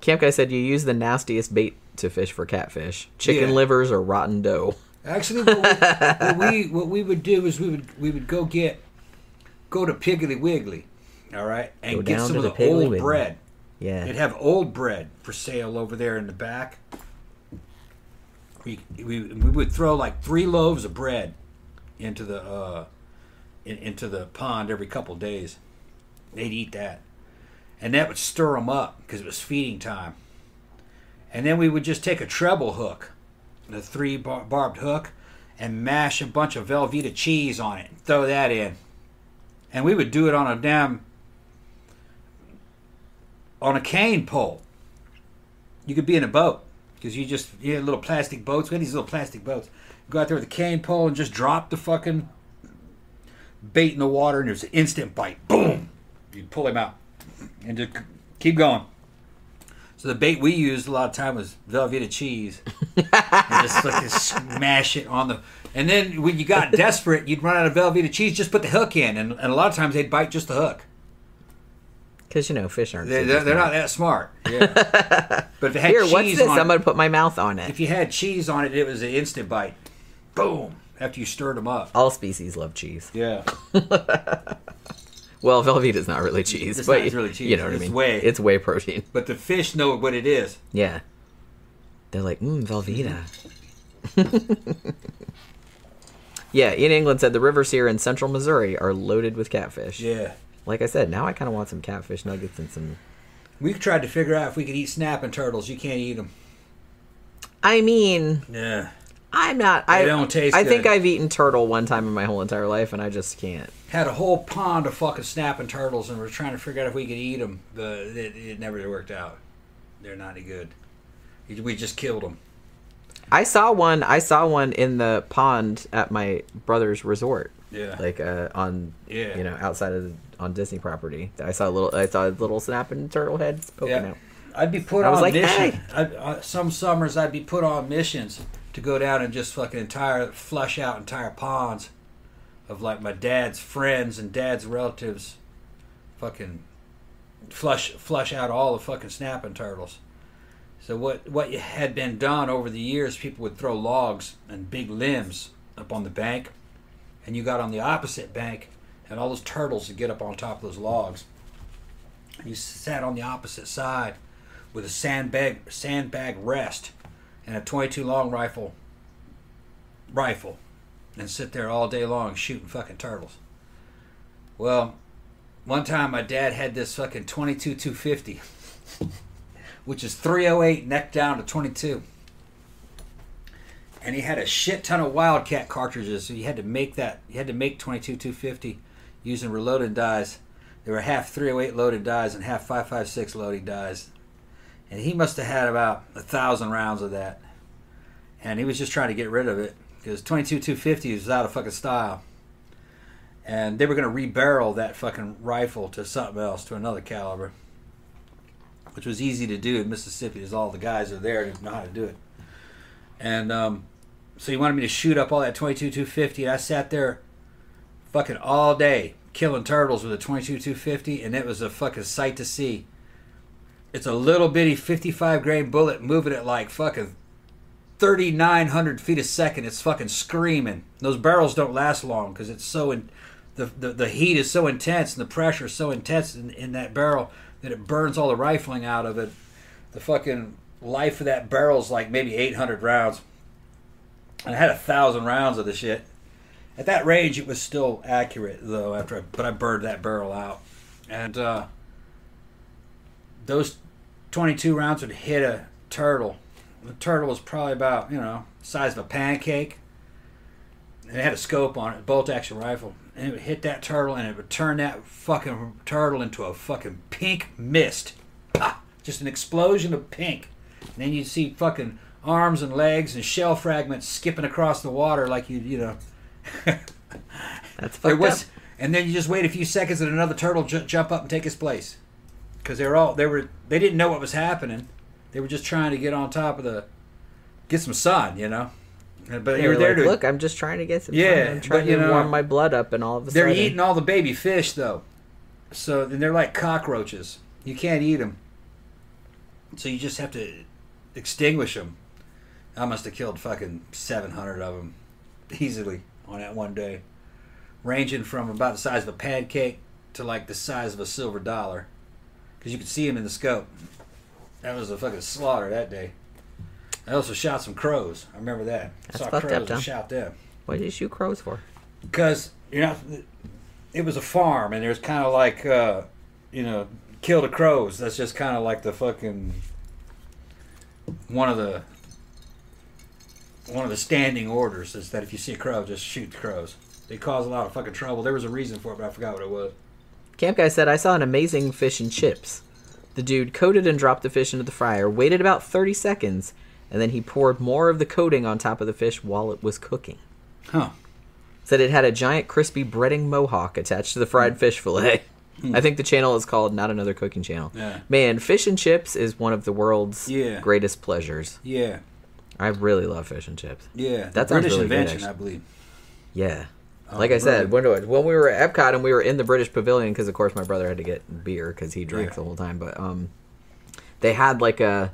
Camp guy said you use the nastiest bait to fish for catfish: chicken Yeah. livers or rotten dough. Actually, what we, what we what we would do is we would we would go get go to Piggly Wiggly, all right, and Go get some of the the, old bread. Yeah. They'd have old bread for sale over there in the back. We, we, we would throw like three loaves of bread into the uh, in, into the pond every couple days. They'd eat that, and that would stir them up because it was feeding time. And then we would just take a treble hook, the three bar- barbed hook, and mash a bunch of Velveeta cheese on it. And throw that in, and we would do it on a damn on a cane pole. You could be in a boat because you just you had little plastic boats. We had these little plastic boats. Go out there with a cane pole and just drop the fucking bait in the water, and there's an instant bite. Boom! You pull him out and just keep going. So the bait we used a lot of time was Velveeta cheese, and just fucking smash it on the. And then when you got desperate, you'd run out of Velveeta cheese, just put the hook in, and, and a lot of times they'd bite just the hook. Because you know fish aren't. They're, they're, they're not that smart. Yeah. but if it had Here, cheese what's this? on I'm gonna put my mouth on it. if you had cheese on it, it was an instant bite. Boom! After you stirred them up. All species love cheese. Yeah. Well, Velveeta's not really cheese, It's but not really cheese. you know what It's I mean. whey. It's whey protein. But the fish know what it is. Yeah. They're like, mmm, Velveeta. yeah, Ian England said the rivers here in central Missouri are loaded with catfish. Yeah. Like I said, now I kind of want some catfish nuggets and some. We tried to figure out if we could eat snapping turtles. You can't eat them. I mean, Yeah. I'm not. I don't taste I think. I've eaten turtle one time in my whole entire life, and I just can't. Had a whole pond of fucking snapping turtles, and we are trying to figure out if we could eat them, but it, it never worked out. They're not any good. We just killed them. I saw one. I saw one in the pond at my brother's resort, Yeah. like uh, on Yeah. you know outside of the, on Disney property. I saw a little. I saw a little snapping turtle heads poking Yeah. out. I'd be put I was on like, mission. hey. I'd, uh, some summers I'd be put on missions to go down and just fucking entire flush out entire ponds of like my dad's friends and dad's relatives. Fucking flush flush out all the fucking snapping turtles. So what what had been done over the years, people would throw logs and big limbs up on the bank, and you got on the opposite bank, and all those turtles would get up on top of those logs. And you sat on the opposite side with a sandbag sandbag rest and a 22 long rifle rifle and sit there all day long shooting fucking turtles. Well, one time my dad had this fucking 22 250 which is 308 neck down to 22. And he had a shit ton of Wildcat cartridges, so you had to make that. You had to make 22 250 using reloaded dies. They were half 308 loaded dies and half 556 loading dies. And he must have had about a thousand rounds of that. And he was just trying to get rid of it because 22 250 was out of fucking style. And they were going to rebarrel that fucking rifle to something else, to another caliber, which was easy to do in Mississippi, as all the guys are there to know how to do it. And um, so he wanted me to shoot up all that 22 250. And I sat there fucking all day killing turtles with a 22 250, and it was a fucking sight to see. It's a little bitty 55 grain bullet moving at like fucking 3,900 feet a second. It's fucking screaming. Those barrels don't last long because it's so in, the, the the heat is so intense and the pressure is so intense in, in that barrel that it burns all the rifling out of it. The fucking life of that barrel is like maybe 800 rounds. And I had a thousand rounds of the shit. At that range, it was still accurate though. After I, but I burned that barrel out, and uh, those 22 rounds would hit a turtle. The turtle was probably about you know size of a pancake. And it had a scope on it, bolt action rifle, and it would hit that turtle, and it would turn that fucking turtle into a fucking pink mist. Ah, just an explosion of pink. And then you'd see fucking arms and legs and shell fragments skipping across the water like you you know. That's There fucked was, up. and then you just wait a few seconds, and another turtle ju- jump up and take his place, because they were all they were they didn't know what was happening. They were just trying to get on top of the, get some sun, you know. Uh, but They you were were there like, to look, I'm just trying to get some. Yeah, fun. I'm trying but, you to know, warm my blood up, and all of a sudden. They're eating all the baby fish though, so and they're like cockroaches. You can't eat them, so you just have to extinguish them. I must have killed fucking seven hundred of them easily on that one day, ranging from about the size of a pancake to like the size of a silver dollar, because you could see them in the scope. That was a fucking slaughter that day. I also shot some crows. I remember that. That's Saw fucked up, crows Tom. and shot them What did you shoot crows for? because you know it was a farm and there's kind of like uh, you know kill the crows that's just kind of like the fucking one of the one of the standing orders is that if you see a crow just shoot the crows they cause a lot of fucking trouble there was a reason for it but i forgot what it was Camp guy said, I saw an amazing fish and chips. The dude coated and dropped the fish into the fryer, waited about 30 seconds, and then he poured more of the coating on top of the fish while it was cooking. huh Said it had a giant crispy breading mohawk attached to the fried fish fillet. Hmm. I think the channel is called Not Another Cooking Channel. Yeah. Man, fish and chips is one of the world's Yeah. greatest pleasures. yeah I really love fish and chips. Yeah, that's British really invention, actually. I believe. Yeah. Oh, Like I said, when, when we were at Epcot and we were in the British Pavilion, because of course my brother had to get beer because he drank Yeah. the whole time. But um, they had like a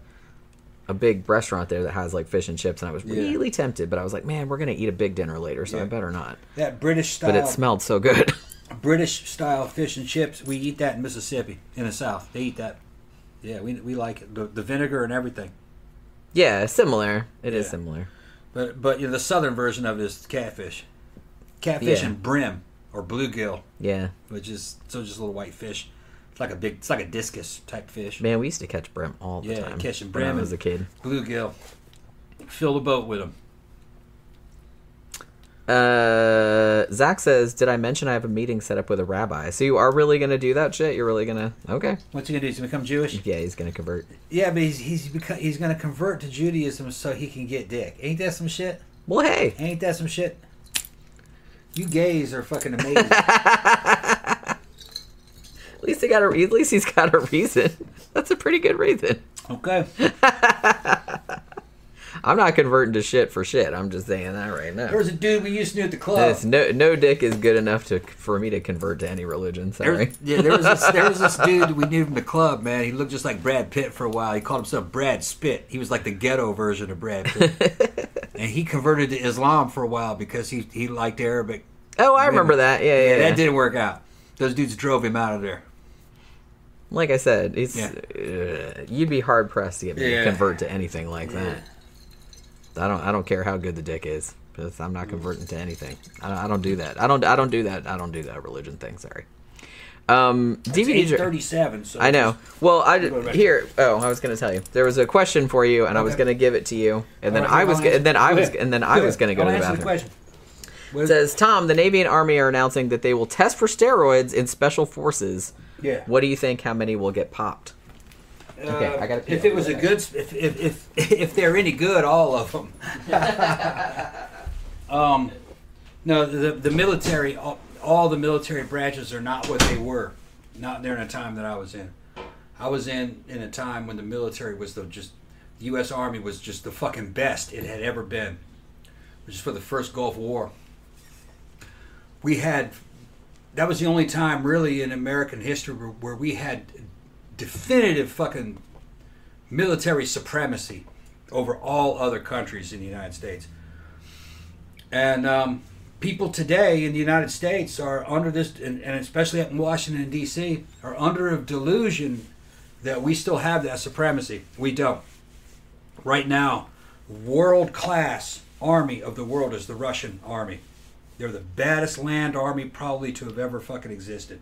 a big restaurant there that has like fish and chips, and I was Yeah. really tempted. But I was like, man, we're gonna eat a big dinner later, so I better not. that British style, But it smelled so good. British style fish and chips. We eat that in Mississippi, in the South. They eat that. Yeah, we, we like it. The, the vinegar and everything. Yeah, similar. It is Yeah. similar. But but you know, the southern version of it is catfish, catfish Yeah. and brim or bluegill, Yeah, which is so just a little white fish. It's like a big, it's like a discus type fish. man, we used to catch brim all the Yeah, time. Yeah, catching when I brim was a kid. Bluegill. Fill the boat with them. Uh, Zach says, "Did I mention I have a meeting set up with a rabbi? So you are really gonna do that shit? You're really gonna? Okay. What's he gonna do? He's gonna become Jewish? Yeah, he's gonna convert. Yeah, but he's he's beco- he's gonna convert to Judaism so he can get dick. Ain't that some shit? Well, hey, Ain't that some shit? You gays are fucking amazing. At least he got a. At least he's got a reason. That's a pretty good reason. okay. I'm not converting to shit for shit. I'm just saying that right now. There was a dude we used to know at the club. No no dick is good enough to for me to convert to any religion. Sorry. was, yeah, there was this there was this dude we knew from the club, man. He looked just like Brad Pitt for a while. He called himself Brad Spit. He was like the ghetto version of Brad Pitt. and he converted to Islam for a while because he he liked Arabic. Oh, I remember that. Yeah, yeah. Yeah, yeah. that didn't work out. Those dudes drove him out of there. Like I said, it's Yeah. uh, you'd be hard pressed to get me Yeah. to convert to anything like that. I don't. I don't care how good the dick is. Because I'm not converting to anything. I don't, I don't do that. I don't. I don't do that. I don't do that religion thing. Sorry. Um, DVD. Age thirty-seven. So I know. Well, I here. Oh, I was going to tell you. There was a question for you, and I was going to give it to you, and then right, I was, I'll go- answer- and then I was, and then I was going to go I'll to the bathroom. question. What It says Tom, the Navy and Army are announcing that they will test for steroids in special forces. yeah. What do you think? How many will get popped? Okay, Uh, I gotta. If it was a good, if if if if they're any good, all of them. um, no, the the military, all, all the military branches are not what they were. Not during a time that I was in. I was in in a time when the military was the just, the U.S. Army was just the fucking best it had ever been, which is for the first Gulf War. We had, that was the only time really in American history where, where we had definitive fucking military supremacy over all other countries in the United States. And um, people today in the United States are under this, and, and especially up in Washington, D.C., are under a delusion that we still have that supremacy. We don't. Right now, world class army of the world is the Russian army. They're the baddest land army probably to have ever fucking existed.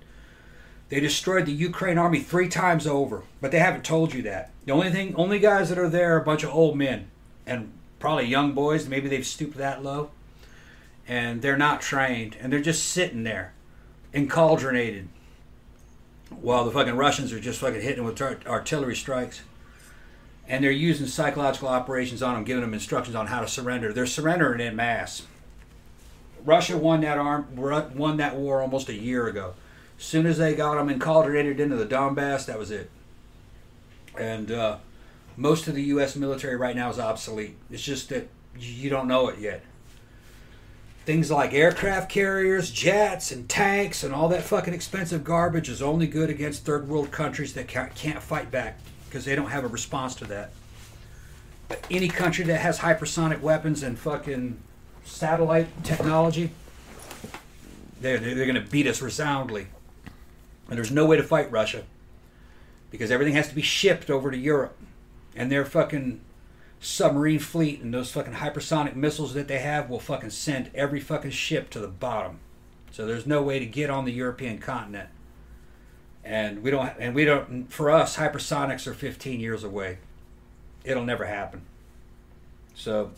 They destroyed the Ukraine army three times over, but they haven't told you that. The only thing, only guys that are there are a bunch of old men and probably young boys. Maybe they've stooped that low, and they're not trained, and they're just sitting there, encauldronated, while the fucking Russians are just fucking hitting with art- artillery strikes. And they're using psychological operations on them, giving them instructions on how to surrender. They're surrendering in mass. Russia won that arm, won that war almost a year ago soon as they got them encauldronated into the Donbass, that was it. And uh, most of the U.S. military right now is obsolete. It's just that you don't know it yet. Things like aircraft carriers, jets, and tanks, and all that fucking expensive garbage is only good against third world countries that can't, can't fight back because they don't have a response to that. But any country that has hypersonic weapons and fucking satellite technology, they're, they're going to beat us resoundly. And there's no way to fight Russia because everything has to be shipped over to Europe. And their fucking submarine fleet and those fucking hypersonic missiles that they have will fucking send every fucking ship to the bottom. So there's no way to get on the European continent. And we don't and we don't for us hypersonics are 15 years away. It'll never happen. So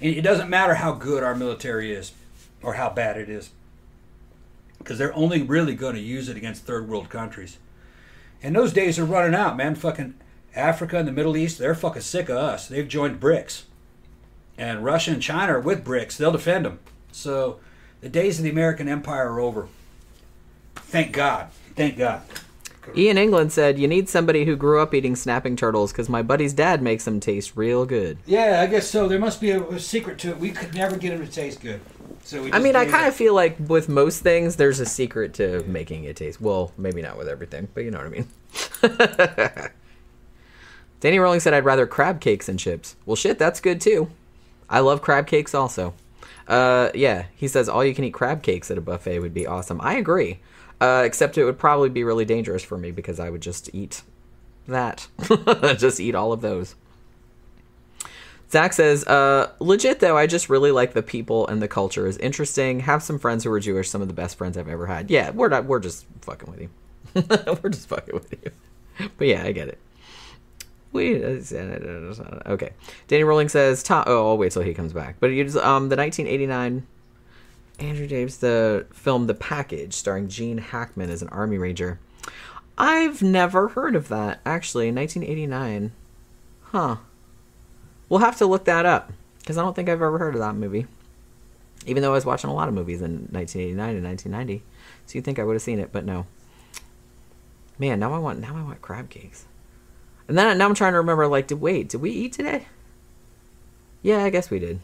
it doesn't matter how good our military is or how bad it is because they're only really going to use it against third world countries. And those days are running out, man. Fucking Africa and the Middle East, they're fucking sick of us. They've joined BRICS. And Russia and China are with BRICS. They'll defend them. So the days of the American empire are over. Thank God. Thank God. Ian England said, "You need somebody who grew up eating snapping turtles because my buddy's dad makes them taste real good." Yeah, I guess so. There must be a, a secret to it. We could never get them to taste good. So I mean, I kind of feel like with most things, there's a secret to making it taste. Well, maybe not with everything, but you know what I mean. Danny Rolling said, "I'd rather crab cakes and chips." Well, shit, that's good too. I love crab cakes also. Uh, yeah, he says all you can eat crab cakes at a buffet would be awesome. I agree. Uh, except it would probably be really dangerous for me because I would just eat that. just eat all of those. Zach says, uh, legit though, I just really like the people and the culture is interesting. Have some friends who are Jewish, some of the best friends I've ever had. Yeah, we're not, we're just fucking with you. we're just fucking with you. But yeah, I get it. We okay. Danny Rolling says, Tom, oh, I'll wait till he comes back. But it's um the 1989 Andrew Davis the film The Package, starring Gene Hackman as an army ranger. I've never heard of that actually. 1989, huh? We'll have to look that up because I don't think I've ever heard of that movie. Even though I was watching a lot of movies in 1989 and 1990, so you'd think I would have seen it, but no. Man, now I want now I want crab cakes. And then now I'm trying to remember. Like, did wait? Did we eat today? Yeah, I guess we did.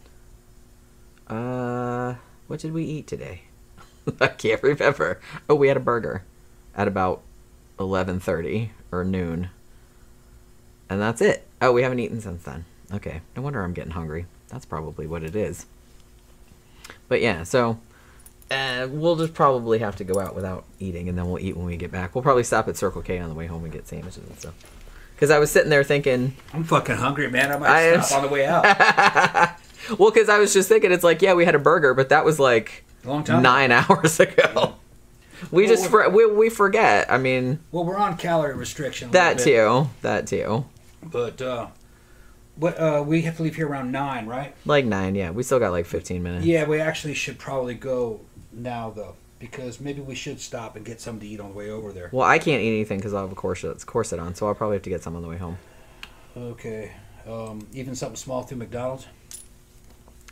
Uh, what did we eat today? I can't remember. Oh, we had a burger at about 11:30 or noon. And that's it. Oh, we haven't eaten since then. Okay. No wonder I'm getting hungry. That's probably what it is. But yeah, so uh, we'll just probably have to go out without eating, and then we'll eat when we get back. We'll probably stop at Circle K on the way home and get sandwiches and stuff. Because I was sitting there thinking, I'm fucking hungry, man. I might I- stop on the way out. well, because I was just thinking, it's like, yeah, we had a burger, but that was like Long time. nine hours ago. We Well, just for, we, we forget. I mean, Well, we're on calorie restriction. a that little too. That too. But uh, what uh, we have to leave here around nine, right? Like nine, yeah. We still got like 15 minutes. Yeah, we actually should probably go now though, because maybe we should stop and get something to eat on the way over there. Well, I can't eat anything because I have a corset, corset on, so I'll probably have to get some on the way home. Okay. Um, even something small through McDonald's.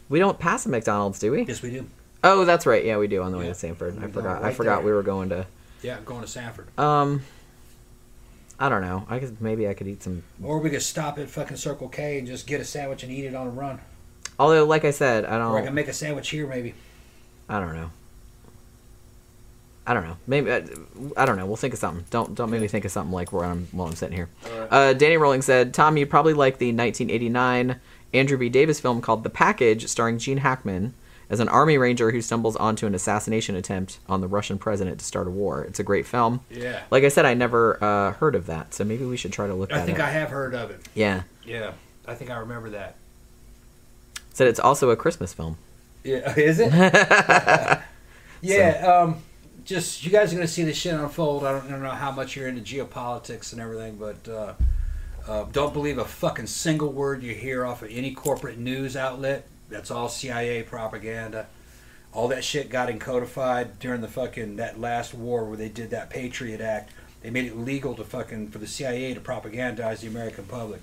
We don't pass a McDonald's, do we? Yes, we do. Oh, that's right. Yeah, we do on the way Yeah. to Sanford. I forgot. go I forgot there. we were going to. Yeah, going to Sanford. Um, I don't know. I guess maybe I could eat some. Or we could stop at fucking Circle K and just get a sandwich and eat it on a run. Although, like I said, I don't. Or I can make a sandwich here, maybe. I don't know. I don't know. Maybe I, I don't know. We'll think of something. Don't don't make me think of something like where I'm while I'm sitting here. Uh, Danny Rolling said, "Tom, you probably like the 1989 Andrew B. Davis film called The Package, starring Gene Hackman as an army ranger who stumbles onto an assassination attempt on the Russian president to start a war. It's a great film. Yeah. Like I said, I never uh, heard of that, so maybe we should try to look I think up. I have heard of it. Yeah, Yeah, I think I remember that. said it's also a Christmas film. Yeah, is it? yeah. Um, just you guys are gonna see this shit unfold. I don't, I don't know how much you're into geopolitics and everything, but uh, uh, don't believe a fucking single word you hear off of any corporate news outlet. That's all CIA propaganda. All that shit got encodified during the fucking that last war where they did that Patriot Act. They made it legal to fucking for the CIA to propagandize the American public.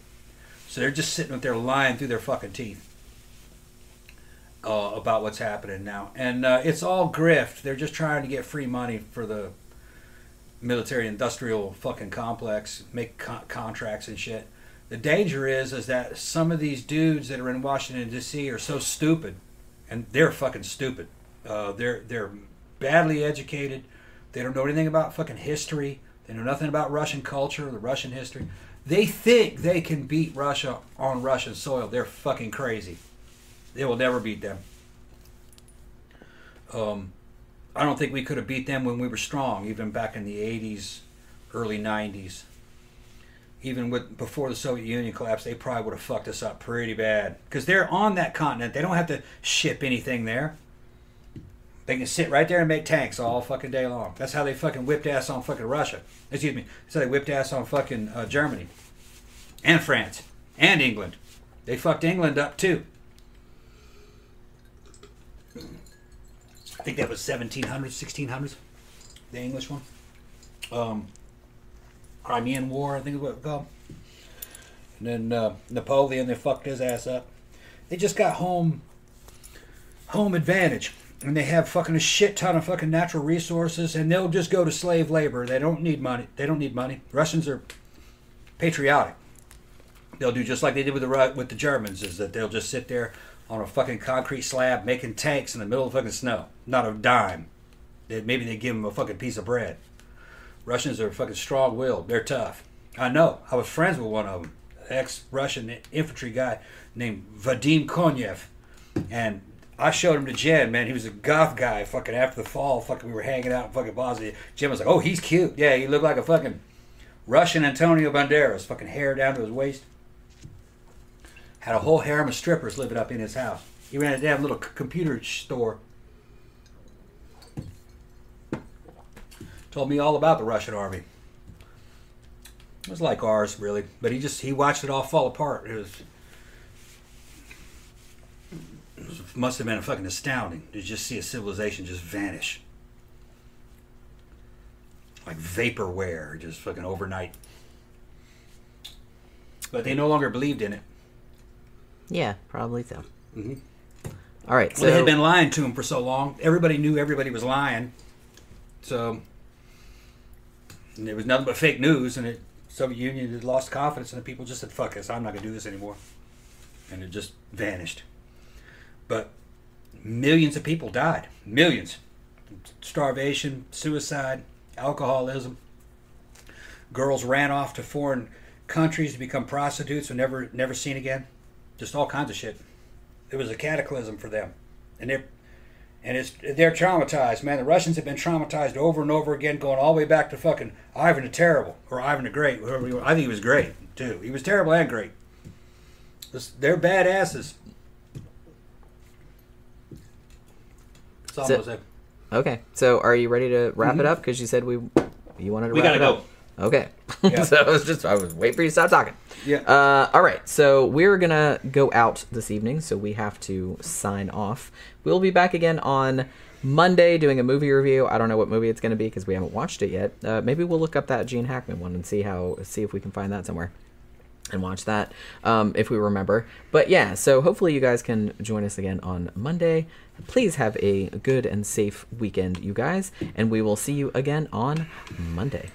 So they're just sitting up there lying through their fucking teeth uh, about what's happening now, and uh, it's all grift. They're just trying to get free money for the military-industrial fucking complex, make co- contracts and shit. The danger is, is that some of these dudes that are in Washington D.C. are so stupid, and they're fucking stupid. Uh, they're they're badly educated. They don't know anything about fucking history. They know nothing about Russian culture, the Russian history. They think they can beat Russia on Russian soil. They're fucking crazy. They will never beat them. Um, I don't think we could have beat them when we were strong, even back in the '80s, early '90s. Even with before the Soviet Union collapsed, they probably would have fucked us up pretty bad because they're on that continent. They don't have to ship anything there. They can sit right there and make tanks all fucking day long. That's how they fucking whipped ass on fucking Russia. Excuse me. How they whipped ass on fucking uh, Germany and France and England. They fucked England up too. I think that was 1700s, 1600s. The English one. Um, Crimean War, I think is what it's called. And then uh, Napoleon, they fucked his ass up. They just got home home advantage. and they have fucking a shit ton of fucking natural resources, and they'll just go to slave labor. They don't need money. They don't need money. Russians are patriotic. They'll do just like they did with the with the Germans. Is that they'll just sit there on a fucking concrete slab making tanks in the middle of fucking snow. Not a dime. They, maybe they give them a fucking piece of bread. Russians are fucking strong-willed. They're tough. I know. I was friends with one of them, ex-Russian infantry guy named Vadim Konyev, and I showed him to Jen. Man, he was a goth guy. Fucking after the fall, fucking we were hanging out in fucking Bosnia. Jen was like, "Oh, he's cute. Yeah, he looked like a fucking Russian Antonio Banderas. Fucking hair down to his waist. Had a whole harem of strippers living up in his house. He ran a damn little computer store." Told me all about the Russian army. It was like ours, really, but he just he watched it all fall apart. It was, it was must have been fucking astounding to just see a civilization just vanish, like vaporware, just fucking overnight. But they no longer believed in it. Yeah, probably so. Mhm. All right, so Well, they had been lying to him for so long. Everybody knew everybody was lying. So and there was nothing but fake news, and it Soviet Union had lost confidence, and the people just said, "Fuck this! I'm not gonna do this anymore," and it just vanished. But millions of people died. Millions. Starvation, suicide, alcoholism. Girls ran off to foreign countries to become prostitutes and never never seen again. Just all kinds of shit. It was a cataclysm for them, and they're and it's they're traumatized, man. The Russians have been traumatized over and over again, going all the way back to fucking Ivan the Terrible or Ivan the Great. Whoever you, I think he was great too. He was terrible and great. They're badasses. That's all So- I'm gonna say. okay. So are you ready to wrap it up? Because you said we you wanted to. Mm-hmm. We wrap gotta it go. up. Okay. Yeah. so I was just I was waiting for you to stop talking. Yeah. Uh, all right, so we're gonna go out this evening, so we have to sign off. We'll be back again on Monday doing a movie review. I don't know what movie it's gonna be because we haven't watched it yet. Uh, maybe we'll look up that Gene Hackman one and see how see if we can find that somewhere and watch that um, if we remember. But yeah, so hopefully you guys can join us again on Monday. Please have a good and safe weekend, you guys, and we will see you again on Monday.